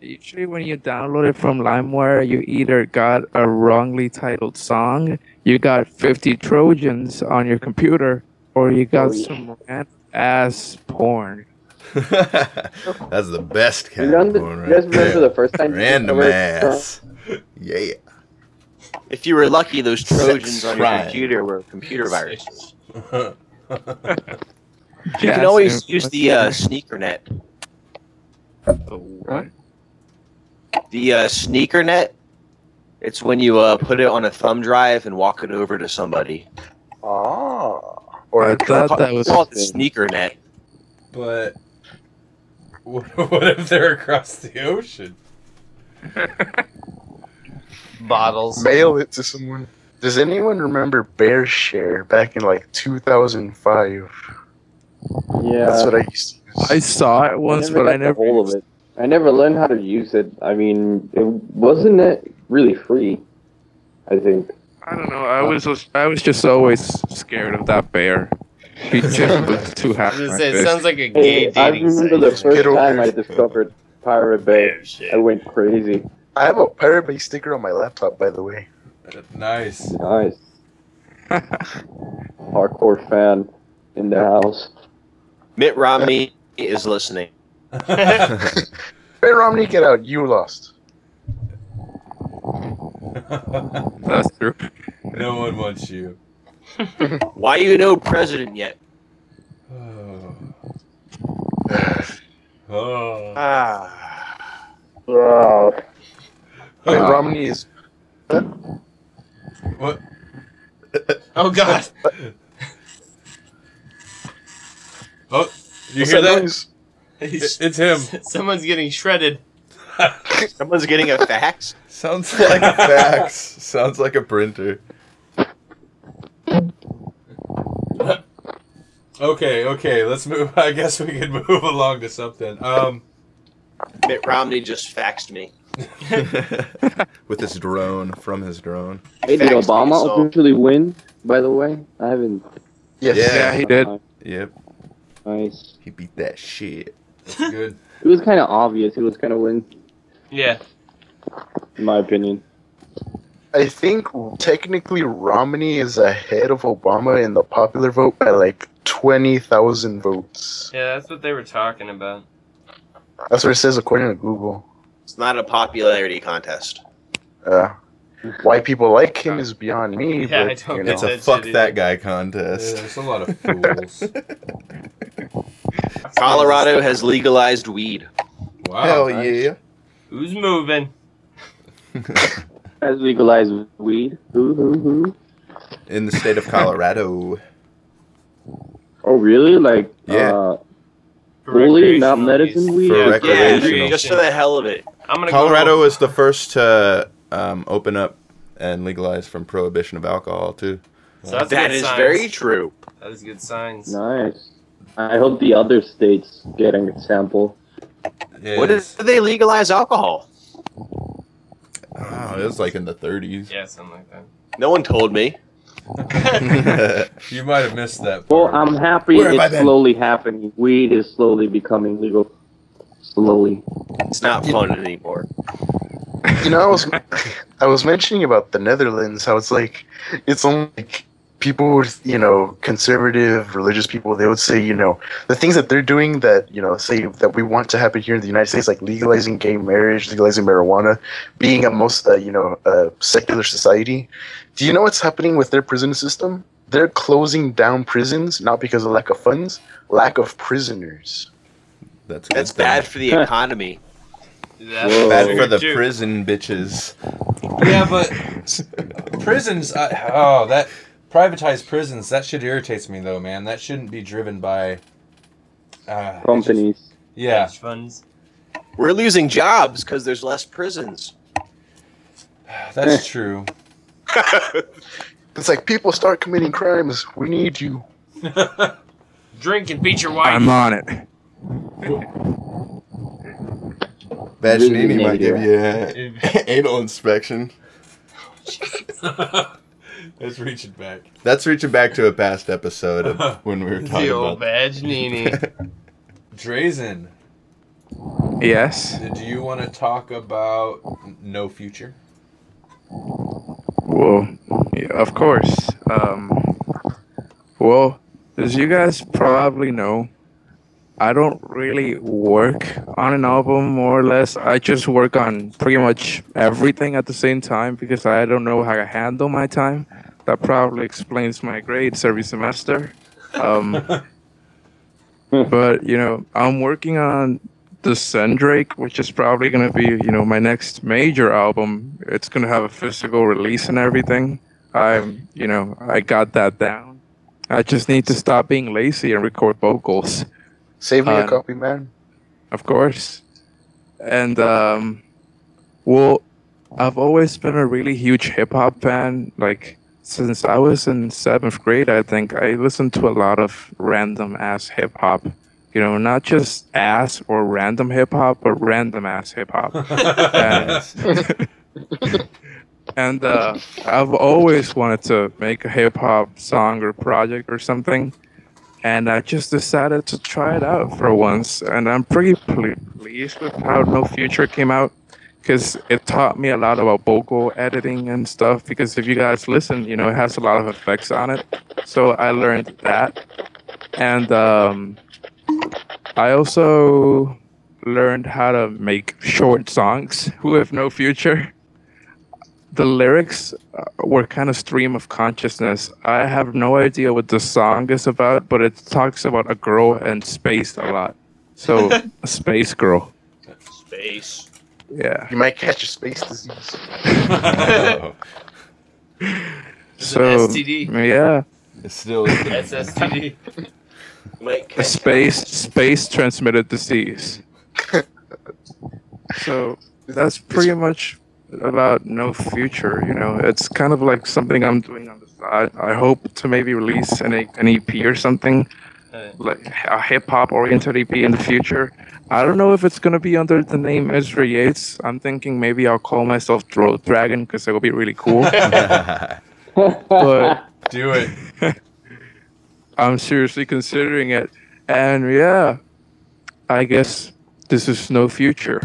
Usually, when you download it from LimeWire, you either got a wrongly titled song, you got 50 Trojans on your computer, or you got Oh, yeah. some random ass porn. That's the best You, kind guys- of porn you right guys remember the first time Random ass. Yeah. If you were lucky, those Trojans on your crime. computer were computer viruses. You Yes, can always and- use the uh, sneaker net. The what? The uh, sneaker net. It's when you uh, put it on a thumb drive and walk it over to somebody. Ah. Or I thought that was. It's called the sneaker net. But what, what if they're across the ocean? Bottles. mail it to someone. Does anyone remember Bear Share back in like 2005? Yeah, That's what I used to use. I saw it once, never but I never. whole of it. I never learned how to use it. I mean, it wasn't it really free. I think. I don't know. I was just, I was just always scared of that bear. He just was too I was gonna say, it sounds like a gay Hey, I remember site. the first get time I discovered Pirate Bay. Oh. I went crazy. I have a Pirate Bay sticker on my laptop, by the way. Nice. Nice. Hardcore fan in the house. Mitt Romney is listening. Mitt Romney, get out. You lost. That's true. no one wants you. Why you no president yet? Oh. oh. Ah. Oh, Mitt Uh, Romney is. what? Oh god. Oh, you What's hear that? noise? It- It's him. Someone's getting shredded. Someone's getting a fax. Sounds like a fax. Sounds like a printer. Okay, okay, let's move. I guess we could move along to something. Um, Mitt Romney just faxed me. With his drone, from his drone. hey, did Obama so- officially win? By the way, I haven't. Yes. Yeah. Yeah, he did. Yep. Nice. He beat that shit. that's good. It was kind of obvious. He was kind of win, Yeah. in my opinion. I think technically Romney is ahead of Obama in the popular vote by like 20,000 votes. Yeah, that's what they were talking about. That's what it says according to Google. It's not a popularity contest. Uh, why people like him is beyond me. Yeah, but, I don't you get know. It's a that fuck that either. guy Yeah, contest. there's a lot of fools. Colorado has legalized weed. Wow. Hell nice. yeah. Who's moving? As legalized weed. In the state of Colorado. Oh, really? Like, Yeah. uh, For fully, not medicine weed? For Yeah, recreational. just for the hell of it. I'm gonna Colorado Go, was the first to um, open up and legalize from prohibition of alcohol too. so that's That signs. very true. That is good signs. Nice. I hope the other states get an example. What is? did they legalize alcohol? Oh, it was like in the 30s. Yeah, something like that. No one told me. you might have missed that. Well. I'm happy Where have I slowly happening. Weed is slowly becoming legal. Slowly. It's not fun anymore. You know, I was I was mentioning about the Netherlands, how it's like it's only like people you know conservative religious people. They would say you know the things that they're doing that you know say that we want to happen here in the United States, like legalizing gay marriage, legalizing marijuana, being a most uh, you know a secular society. Do you know what's happening with their prison system? They're closing down prisons not because of lack of funds, lack of prisoners. That's That's bad for the economy. That's Whoa. Bad for the too. prison bitches. Yeah, but prisons. I, oh, that privatized prisons. That shit irritates me though, man. That shouldn't be driven by uh, Companies. just- yeah, Hedge funds. We're losing jobs because there's less prisons. that's true. It's like people start committing crimes. We need you. Drink and beat your wife. I'm on it. Vaginini might give you an anal inspection. Let's reach it back. That's reaching back to a past episode of when we were talking the old about. badge Nini. Drazen, Yes. do you want to talk about no future? Well, yeah, of course. Um, well, as you guys probably know, I don't really work on an album more or less. I just work on pretty much everything at the same time because I don't know how to handle my time. That probably explains my grades every semester. Um, but you know, I'm working on the Sendrake, which is probably going to be, you know, my next major album. It's going to have a physical release and everything. I'm, you know, I got that down. I just need to stop being lazy and record vocals, Save me a Uh, copy, man. of course. And, um, well, I've always been a really huge hip hop fan. Like, since I was in seventh grade, I think I listened to a lot of random ass hip hop. You know, not just ass or random hip hop, but random ass hip hop. and and uh, I've always wanted to make a hip hop song or project or something. And I just decided to try it out for once. And I'm pretty ple- pleased with how No Future came out because it taught me a lot about vocal editing and stuff. Because if you guys listen, you know, it has a lot of effects on it. So I learned that. And um, I also learned how to make short songs with no future. The lyrics uh, were kind of stream of consciousness. I have no idea what the song is about, but it talks about a girl and space a lot. So, a space girl. Space. Yeah. You might catch a space disease. Oh, So, STD. yeah. it's still SSTD. Might A space space transmitted disease. so that's pretty much about no future. You know, it's kind of like something I'm doing on the side. I hope to maybe release an, E- an EP or something Uh, like a hip hop oriented EP in the future. I don't know if it's gonna be under the name Ezra Yates. I'm thinking maybe I'll call myself Throat Dragon because it will be really cool. but Do it. I'm seriously considering it. And yeah, I guess this is no future.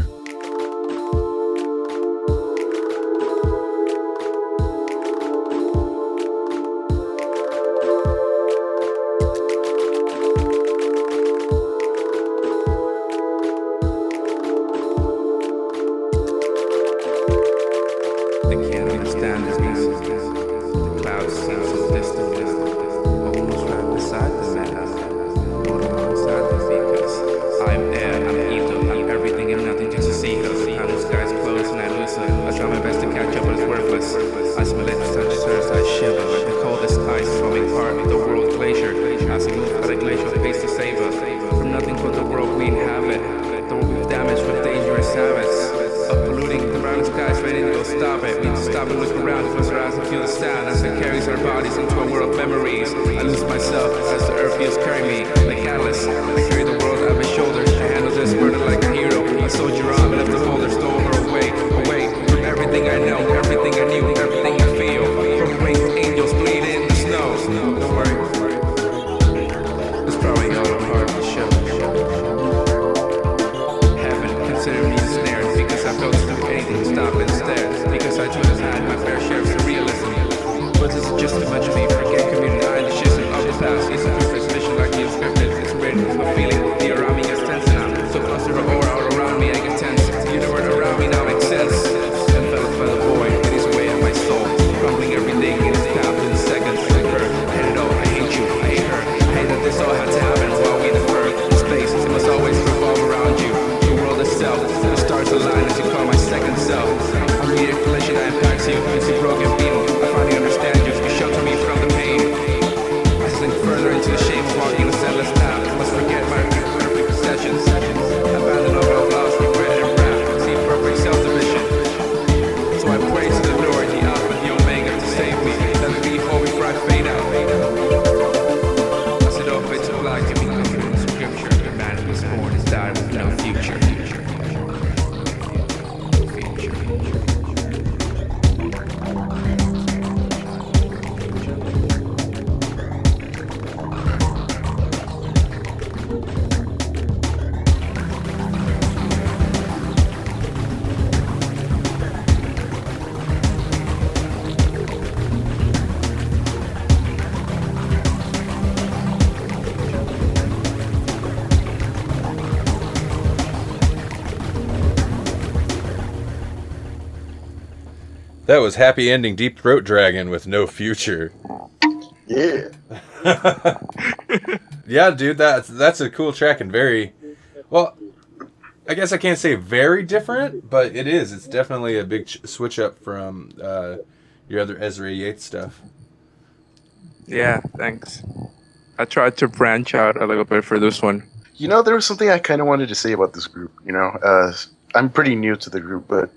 That was Happy Ending Deep Throat Dragon with No Future. Yeah. Yeah, dude, that's that's a cool track and very well. I guess I can't say very different, but it is. It's definitely a big ch- switch up from uh, your other Ezra Yates stuff. Yeah, thanks. I tried to branch out a little bit for this one. You know, there was something I kind of wanted to say about this group. You know, uh, I'm pretty new to the group, but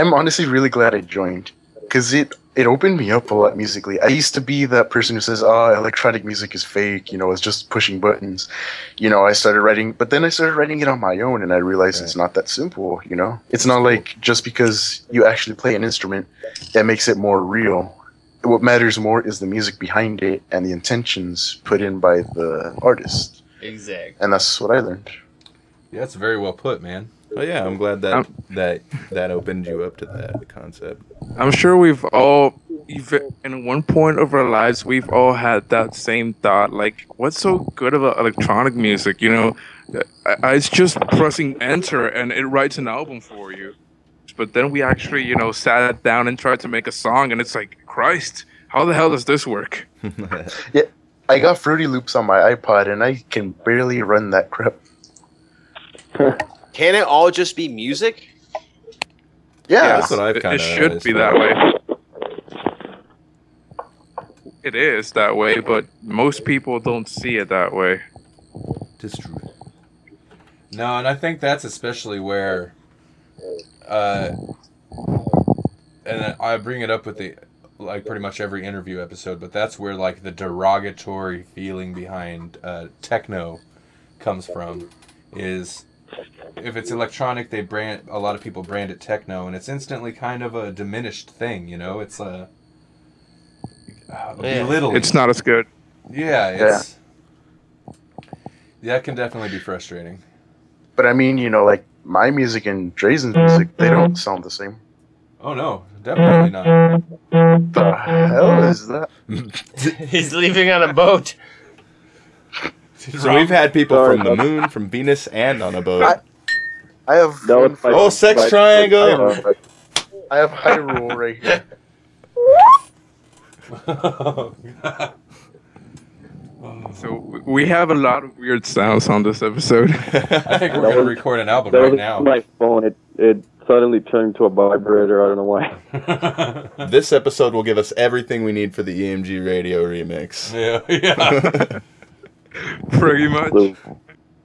I'm honestly really glad I joined because it it opened me up a lot musically. I used to be that person who says, "Oh, electronic music is fake," you know, it's just pushing buttons. You know, I started writing, but then I started writing it on my own, and I realized it's not that simple. You know, it's not like just because you actually play an instrument that makes it more real. What matters more is the music behind it and the intentions put in by the artist, Exactly. and that's what I learned. Yeah, that's very well put, man. Well, yeah, I'm glad that Um, that that opened you up to that concept. I'm sure we've all, even in one point of our lives, we've all had that same thought. Like, what's so good about electronic music? You know, I, I- it's just pressing enter and it writes an album for you. But then we actually, you know, sat down and tried to make a song, and it's like, Christ, how the hell does this work? Yeah, I got Fruity Loops on my iPod, and I can barely run that crap. Can it all just be music? Yeah, That's what I've It- kind It should be that way. It is that way, but most people don't see it that way. It's true. No, and I think that's especially where, uh, and I bring it up with the like pretty much every interview episode, but that's where like the derogatory feeling behind uh, techno comes from, is if it's electronic, they brand a lot of people brand it techno, and it's instantly kind of a diminished thing. You know, it's a uh, Yeah. belittling. It's not as good. Yeah, it's. Yeah, it can definitely be frustrating. but I mean, you know, like my music and Drazen's music, they don't sound the same. Oh no, definitely not. The hell is that? He's leaving on a boat. So we've had people Sorry from the about- moon, from Venus, and on a boat. I- I have That was my- Oh, sex my- triangle! my- I have high Hyrule right here. So we have a lot of weird sounds on this episode. I think we're gonna record an album That right was now. my phone. It it suddenly turned into a vibrator. I don't know why. This episode will give us everything we need for the EMG radio remix. yeah, yeah. Pretty much.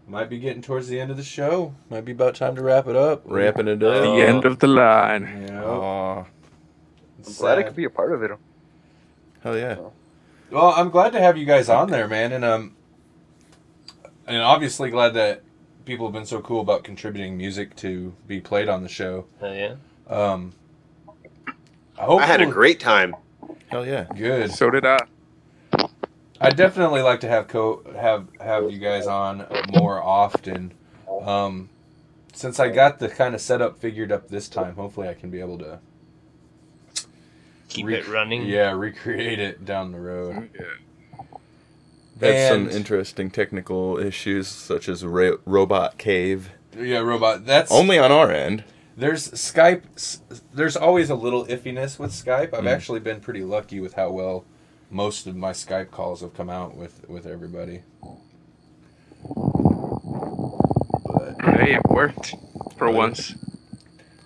Might be getting towards the end of the show. Might be about time to wrap it up. Wrapping it up. The end of the line. Yeah. Aw. I'm glad I could be a part of it. Hell yeah. Well, I'm glad to have you guys on there, man, and um, and obviously glad that people have been so cool about contributing music to be played on the show. Hell yeah. Um, I had a great time. Hell yeah. good. So did I. I definitely like to have co have have you guys on more often. Um, since I got the kind of setup figured up this time, hopefully I can be able to Keep Rec- it running. yeah recreate it down the road. Had some And- interesting technical issues, such as ra- robot cave. Yeah, robot. That's Only on our end. There's Skype. There's always a little iffiness with Skype. I've Mm. actually been pretty lucky with how well most of my Skype calls have come out with with everybody. But Hey, it worked for Really? once.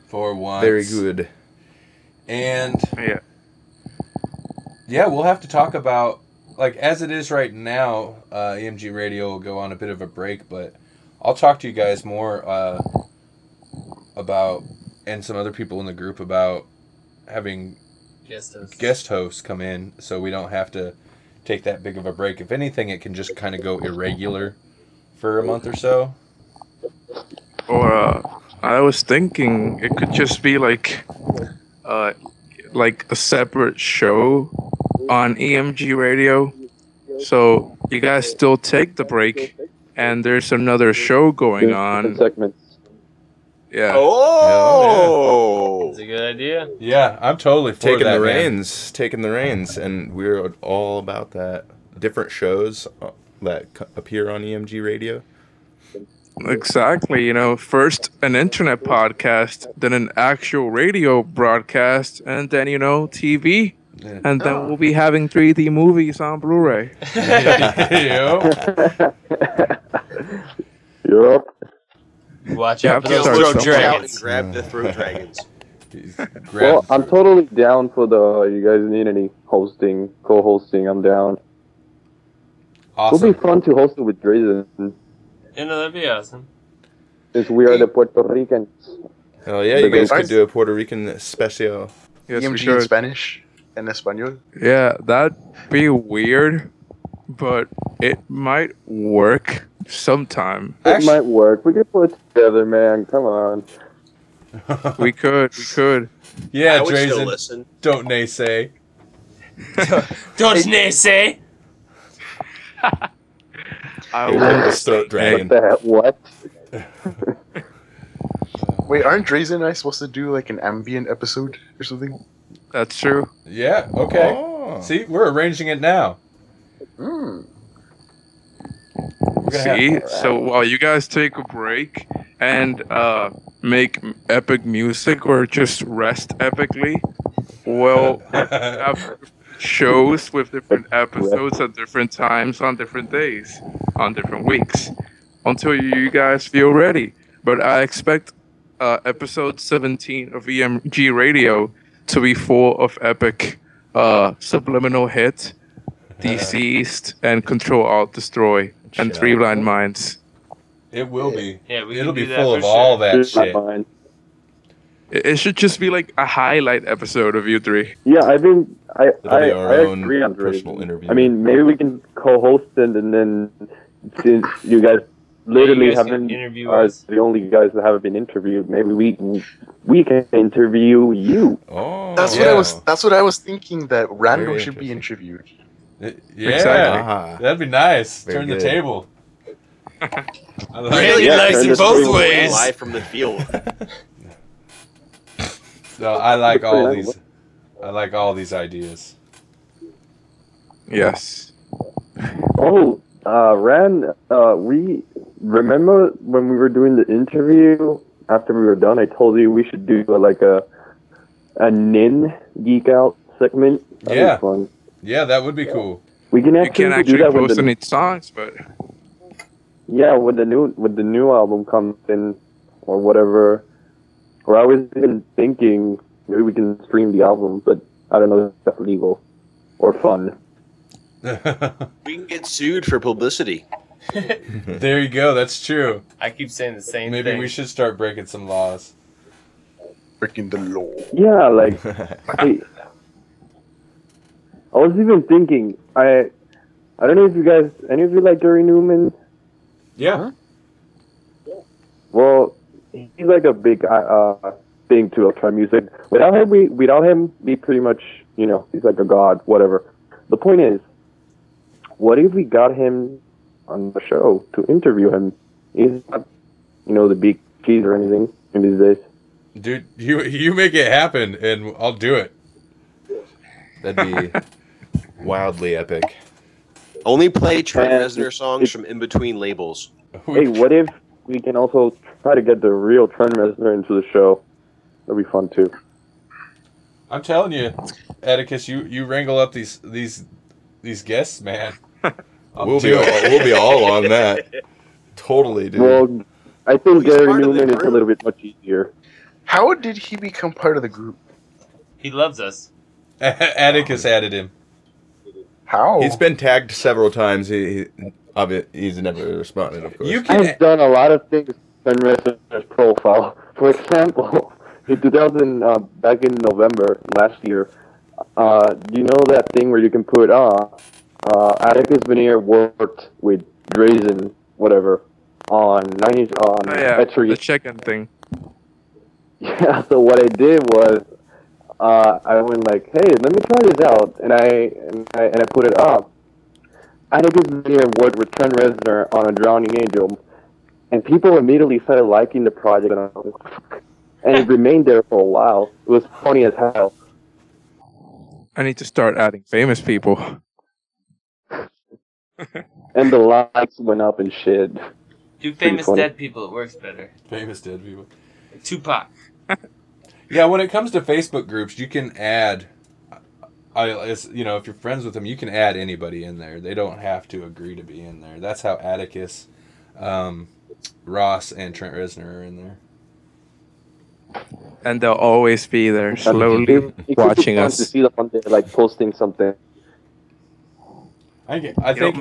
for once, Very good. And Yeah. yeah, we'll have to talk about like as it is right now. Uh, EMG Radio will go on a bit of a break, but I'll talk to you guys more uh, about and some other people in the group about having Guest host. guest hosts come in so we don't have to take that big of a break. If anything, it can just kind of go irregular for a month or so. Or uh, I was thinking it could just be like, uh, like a separate show on EMG radio. So you guys still take the break, and there's another show going Different on. segments. Yeah. Oh, That's a good idea. Yeah, I'm totally for taking that, the man. reins, taking the reins, and we're all about that. Different shows uh, that appear on EMG radio. Exactly. You know, first an internet podcast, then an actual radio broadcast, and then you know TV, Yeah. and then we'll be having 3D movies on Blu-ray. Yo. Europe. Watch Yeah, out for I've those started throat somewhere. out and dragons. grab the throat dragons. Grab- Well, I'm totally down for the. You guys need any hosting, co-hosting? I'm down. awesome. It'll be fun to host it with Drazen, You know, that'd be awesome. since we are the Puerto Ricans. Hell yeah, you guys could do a Puerto Rican special. Yes, we EMG in. Spanish and Espanol. Yeah, that'd be weird, but it might work sometime. It Actually- might work. We can put it together, man. Come on. We could, we could. yeah, I would still Drazen, listen. don't naysay. Don't naysay. I Hey, will this throat dragon. What the? What? Wait, aren't Drazen and I supposed to do like an ambient episode or something? That's true. Yeah, okay. Oh. See, we're arranging it now. Hmm. See, so while you guys take a break and uh, make epic music or just rest epically, we'll have shows with different episodes at different times on different days, on different weeks, until you guys feel ready. But I expect uh, episode 17 of EMG Radio to be full of epic uh, subliminal hit, deceased, and control alt destroy, and three blind minds. it will be. Yeah, we It'll be full for of all that Here's shit. mind. It, it should just be like a highlight episode of you three. Yeah, I think I It'll I, be our I own agree on personal interview. I mean, maybe we can co-host it, and then since you guys literally you guys haven't interview are us. the only guys that haven't been interviewed, maybe we can we can interview you. Oh, That's what I was. That's what I was thinking. That Rando Very should be interviewed. It- yeah, Exactly. Ah. that'd be nice. Very Turn the table. Really it. Yeah, likes turn it this both ways. Live from the field. So I like all these. I like all these ideas. Yes. Oh, uh, Ran, uh, we remember when we were doing the interview after we were done. I told you we should do uh, like a a Nin geek out segment. That'd be Yeah. fun. Yeah, that would be cool. We can You actually, can't do actually that with post the any songs, but yeah when the new when the new album comes in or whatever. Or I was even thinking maybe we can stream the album, but I don't know if that's legal or fun. We can get sued for publicity. there you go. That's true. I keep saying the same thing. Maybe thing. we should start breaking some laws. Breaking the law. Yeah, like I, I was even thinking, I, I don't know if you guys, any of you like Gary Numan? Yeah. Well, he's like a big uh, thing to electronic music. Without him, we without him, we pretty much, you know, he's like a god, whatever. The point is, what if we got him on the show to interview him? He's not, you know, the big keys or anything in these days. Dude, you you make it happen and I'll do it. That'd be wildly epic. Only play Trent And Reznor songs from in between labels. Hey, what if we can also try to get the real Trent Reznor into the show? That'd be fun too. I'm telling you, Atticus, you, you wrangle up these these these guests, man. I'll We'll be do all, we'll be all on that. Totally, dude. Well, I think he's Gary part of the Numan is a little bit much easier. How did he become part of the group? He loves us. Atticus added him. How? He's been tagged several times. He, he obvi- he's never responded, of course. You can I've done a lot of things on Reznor's profile. For example, in 2000, uh, back in November last year, uh, you know that thing where you can put, uh, uh, Atticus Veneer worked with Drazen, whatever, on 90, on Oh, yeah, Etchery. the chicken thing. Yeah, so what I did was, uh, I went like, hey, let me try this out, and I and I, and I put it up. Atticus Veneer worked with Trent Reznor on A Drowning Angel, and people immediately started liking the project, and, I was like, and it remained there for a while. It was funny as hell. I need to start adding famous people. And the likes went up and shit. Do famous dead people. It works better. famous dead people. Tupac. Yeah, when it comes to Facebook groups, you can add. I, it's, you know, if you're friends with them, you can add anybody in there. They don't have to agree to be in there. That's how Atticus, um, Ross, and Trent Reznor are in there. And they'll always be there, slowly it could watching us. to see them on there, like posting something. I, get- I think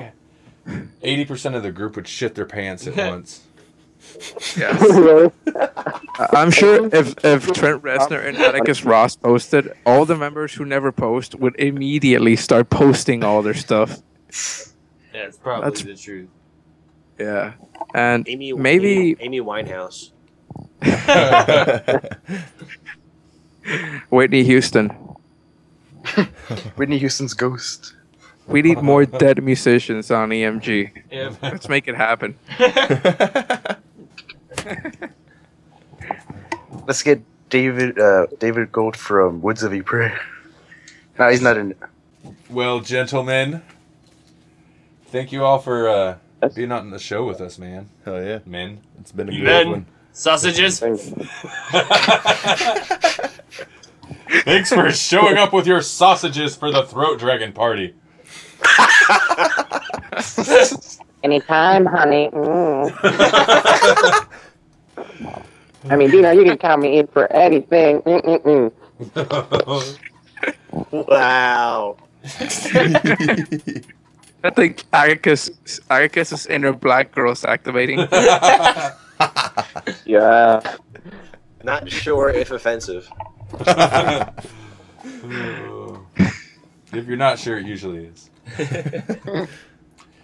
eighty percent of the group would shit their pants at once. really? I- I'm sure if, if Trent Reznor and Atticus Ross posted, all the members who never post would immediately start posting all their stuff. Yeah, it's probably That's- the truth. Yeah. And Amy, maybe Amy, Amy Winehouse. Whitney Houston. Whitney Houston's ghost. We need more dead musicians on EMG. Yeah. Let's make it happen. Let's get David uh, David Gold from Woods of Ypres. No, he's not in. Well, gentlemen, thank you all for uh, being on the show with us, man. Hell yeah. Men. It's been a good Men. one. Sausages. Thanks. Thanks for showing up with your sausages for the Throat Dragon party. Anytime, honey. Mm. I mean, you know, you can count me in for anything. Mm-mm-mm. Wow. I think Atticus, Atticus's inner black girl's activating. Yeah. Not sure if offensive. if you're not sure, it usually is.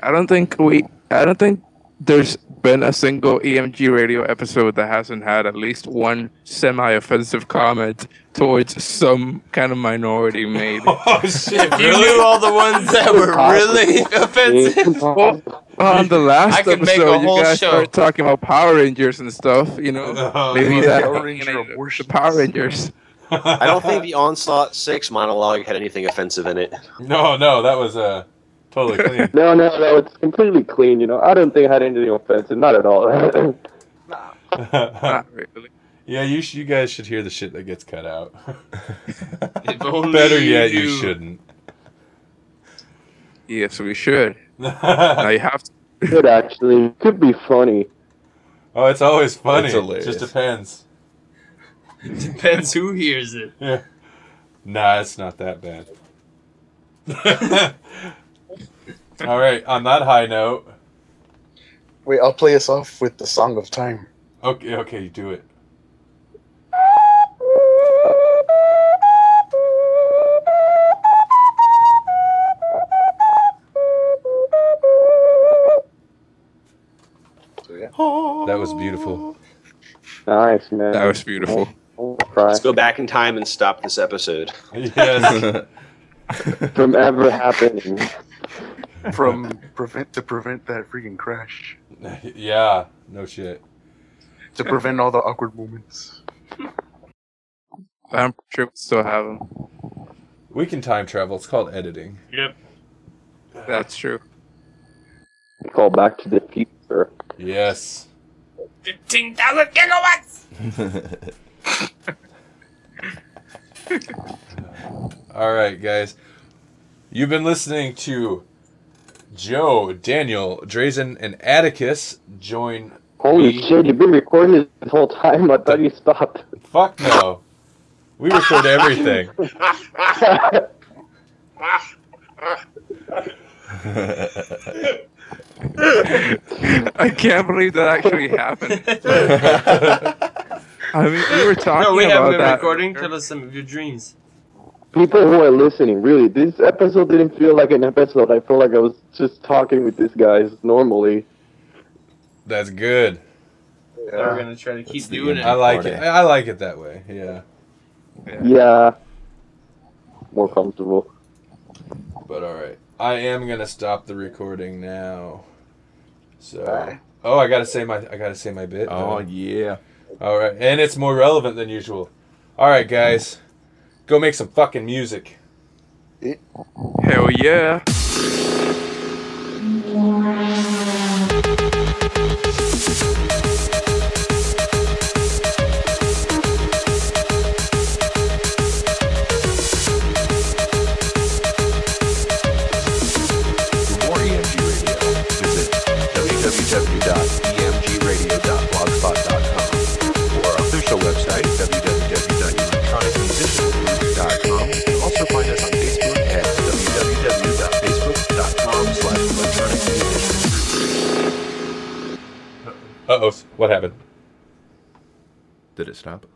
I don't think we. I don't think there's been a single EMG radio episode that hasn't had at least one semi-offensive comment towards some kind of minority made. Oh shit! If you knew all the ones that were really offensive. Well, on the last I could make a episode, you whole guys show. started talking about Power Rangers and stuff. You know, Oh, maybe yeah. that Power Ranger alienated the. Power Rangers. I don't think the Onslaught 6 monologue had anything offensive in it. No, no, that was uh, totally clean. No, no, no. It's completely clean. You know, I don't think I had anything offensive. Not at all. Not really. yeah, you sh- you guys should hear the shit that gets cut out. Better yet, you knew. shouldn't. Yes, we should. Now you have to. Good, actually. Could be funny. oh, it's always funny. It's it hilarious. just depends. It depends who hears it. Yeah. Nah, it's not that bad. All right. On that high note, wait. I'll play us off with the song of time. Okay. Okay. Do it. That was beautiful. Nice, man. That was beautiful. Let's go back in time and stop this episode. Yes. From ever happening. From prevent to prevent that freaking crash. yeah. No shit. To prevent all the awkward moments. I'm sure we still have them. We can time travel. It's called editing. Yep. That's true. Call back to the future. Yes. 15,000 kilowatts! All right, guys. You've been listening to Joe, Daniel, Drazen, and Atticus join. Holy me. shit, you've been recording this whole time. I thought you stopped. Fuck no. We record everything. I can't believe that actually happened. I mean, we were talking about it. No, we haven't been that. recording. Tell us some of your dreams. People who are listening, really, this episode didn't feel like an episode. I feel like I was just talking with these guys normally. That's good. We're gonna try to keep That's doing it. I like it. I like it that way. Yeah. Yeah. More comfortable. But all right. I am gonna stop the recording now. So. Alright. Oh, I gotta say my. I gotta say my bit. oh though. yeah. All right, and it's more relevant than usual. All right, guys, go make some fucking music. Hell yeah. Uh oh, what happened? Did it stop?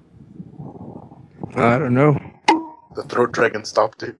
I don't know. The throat dragon stopped it.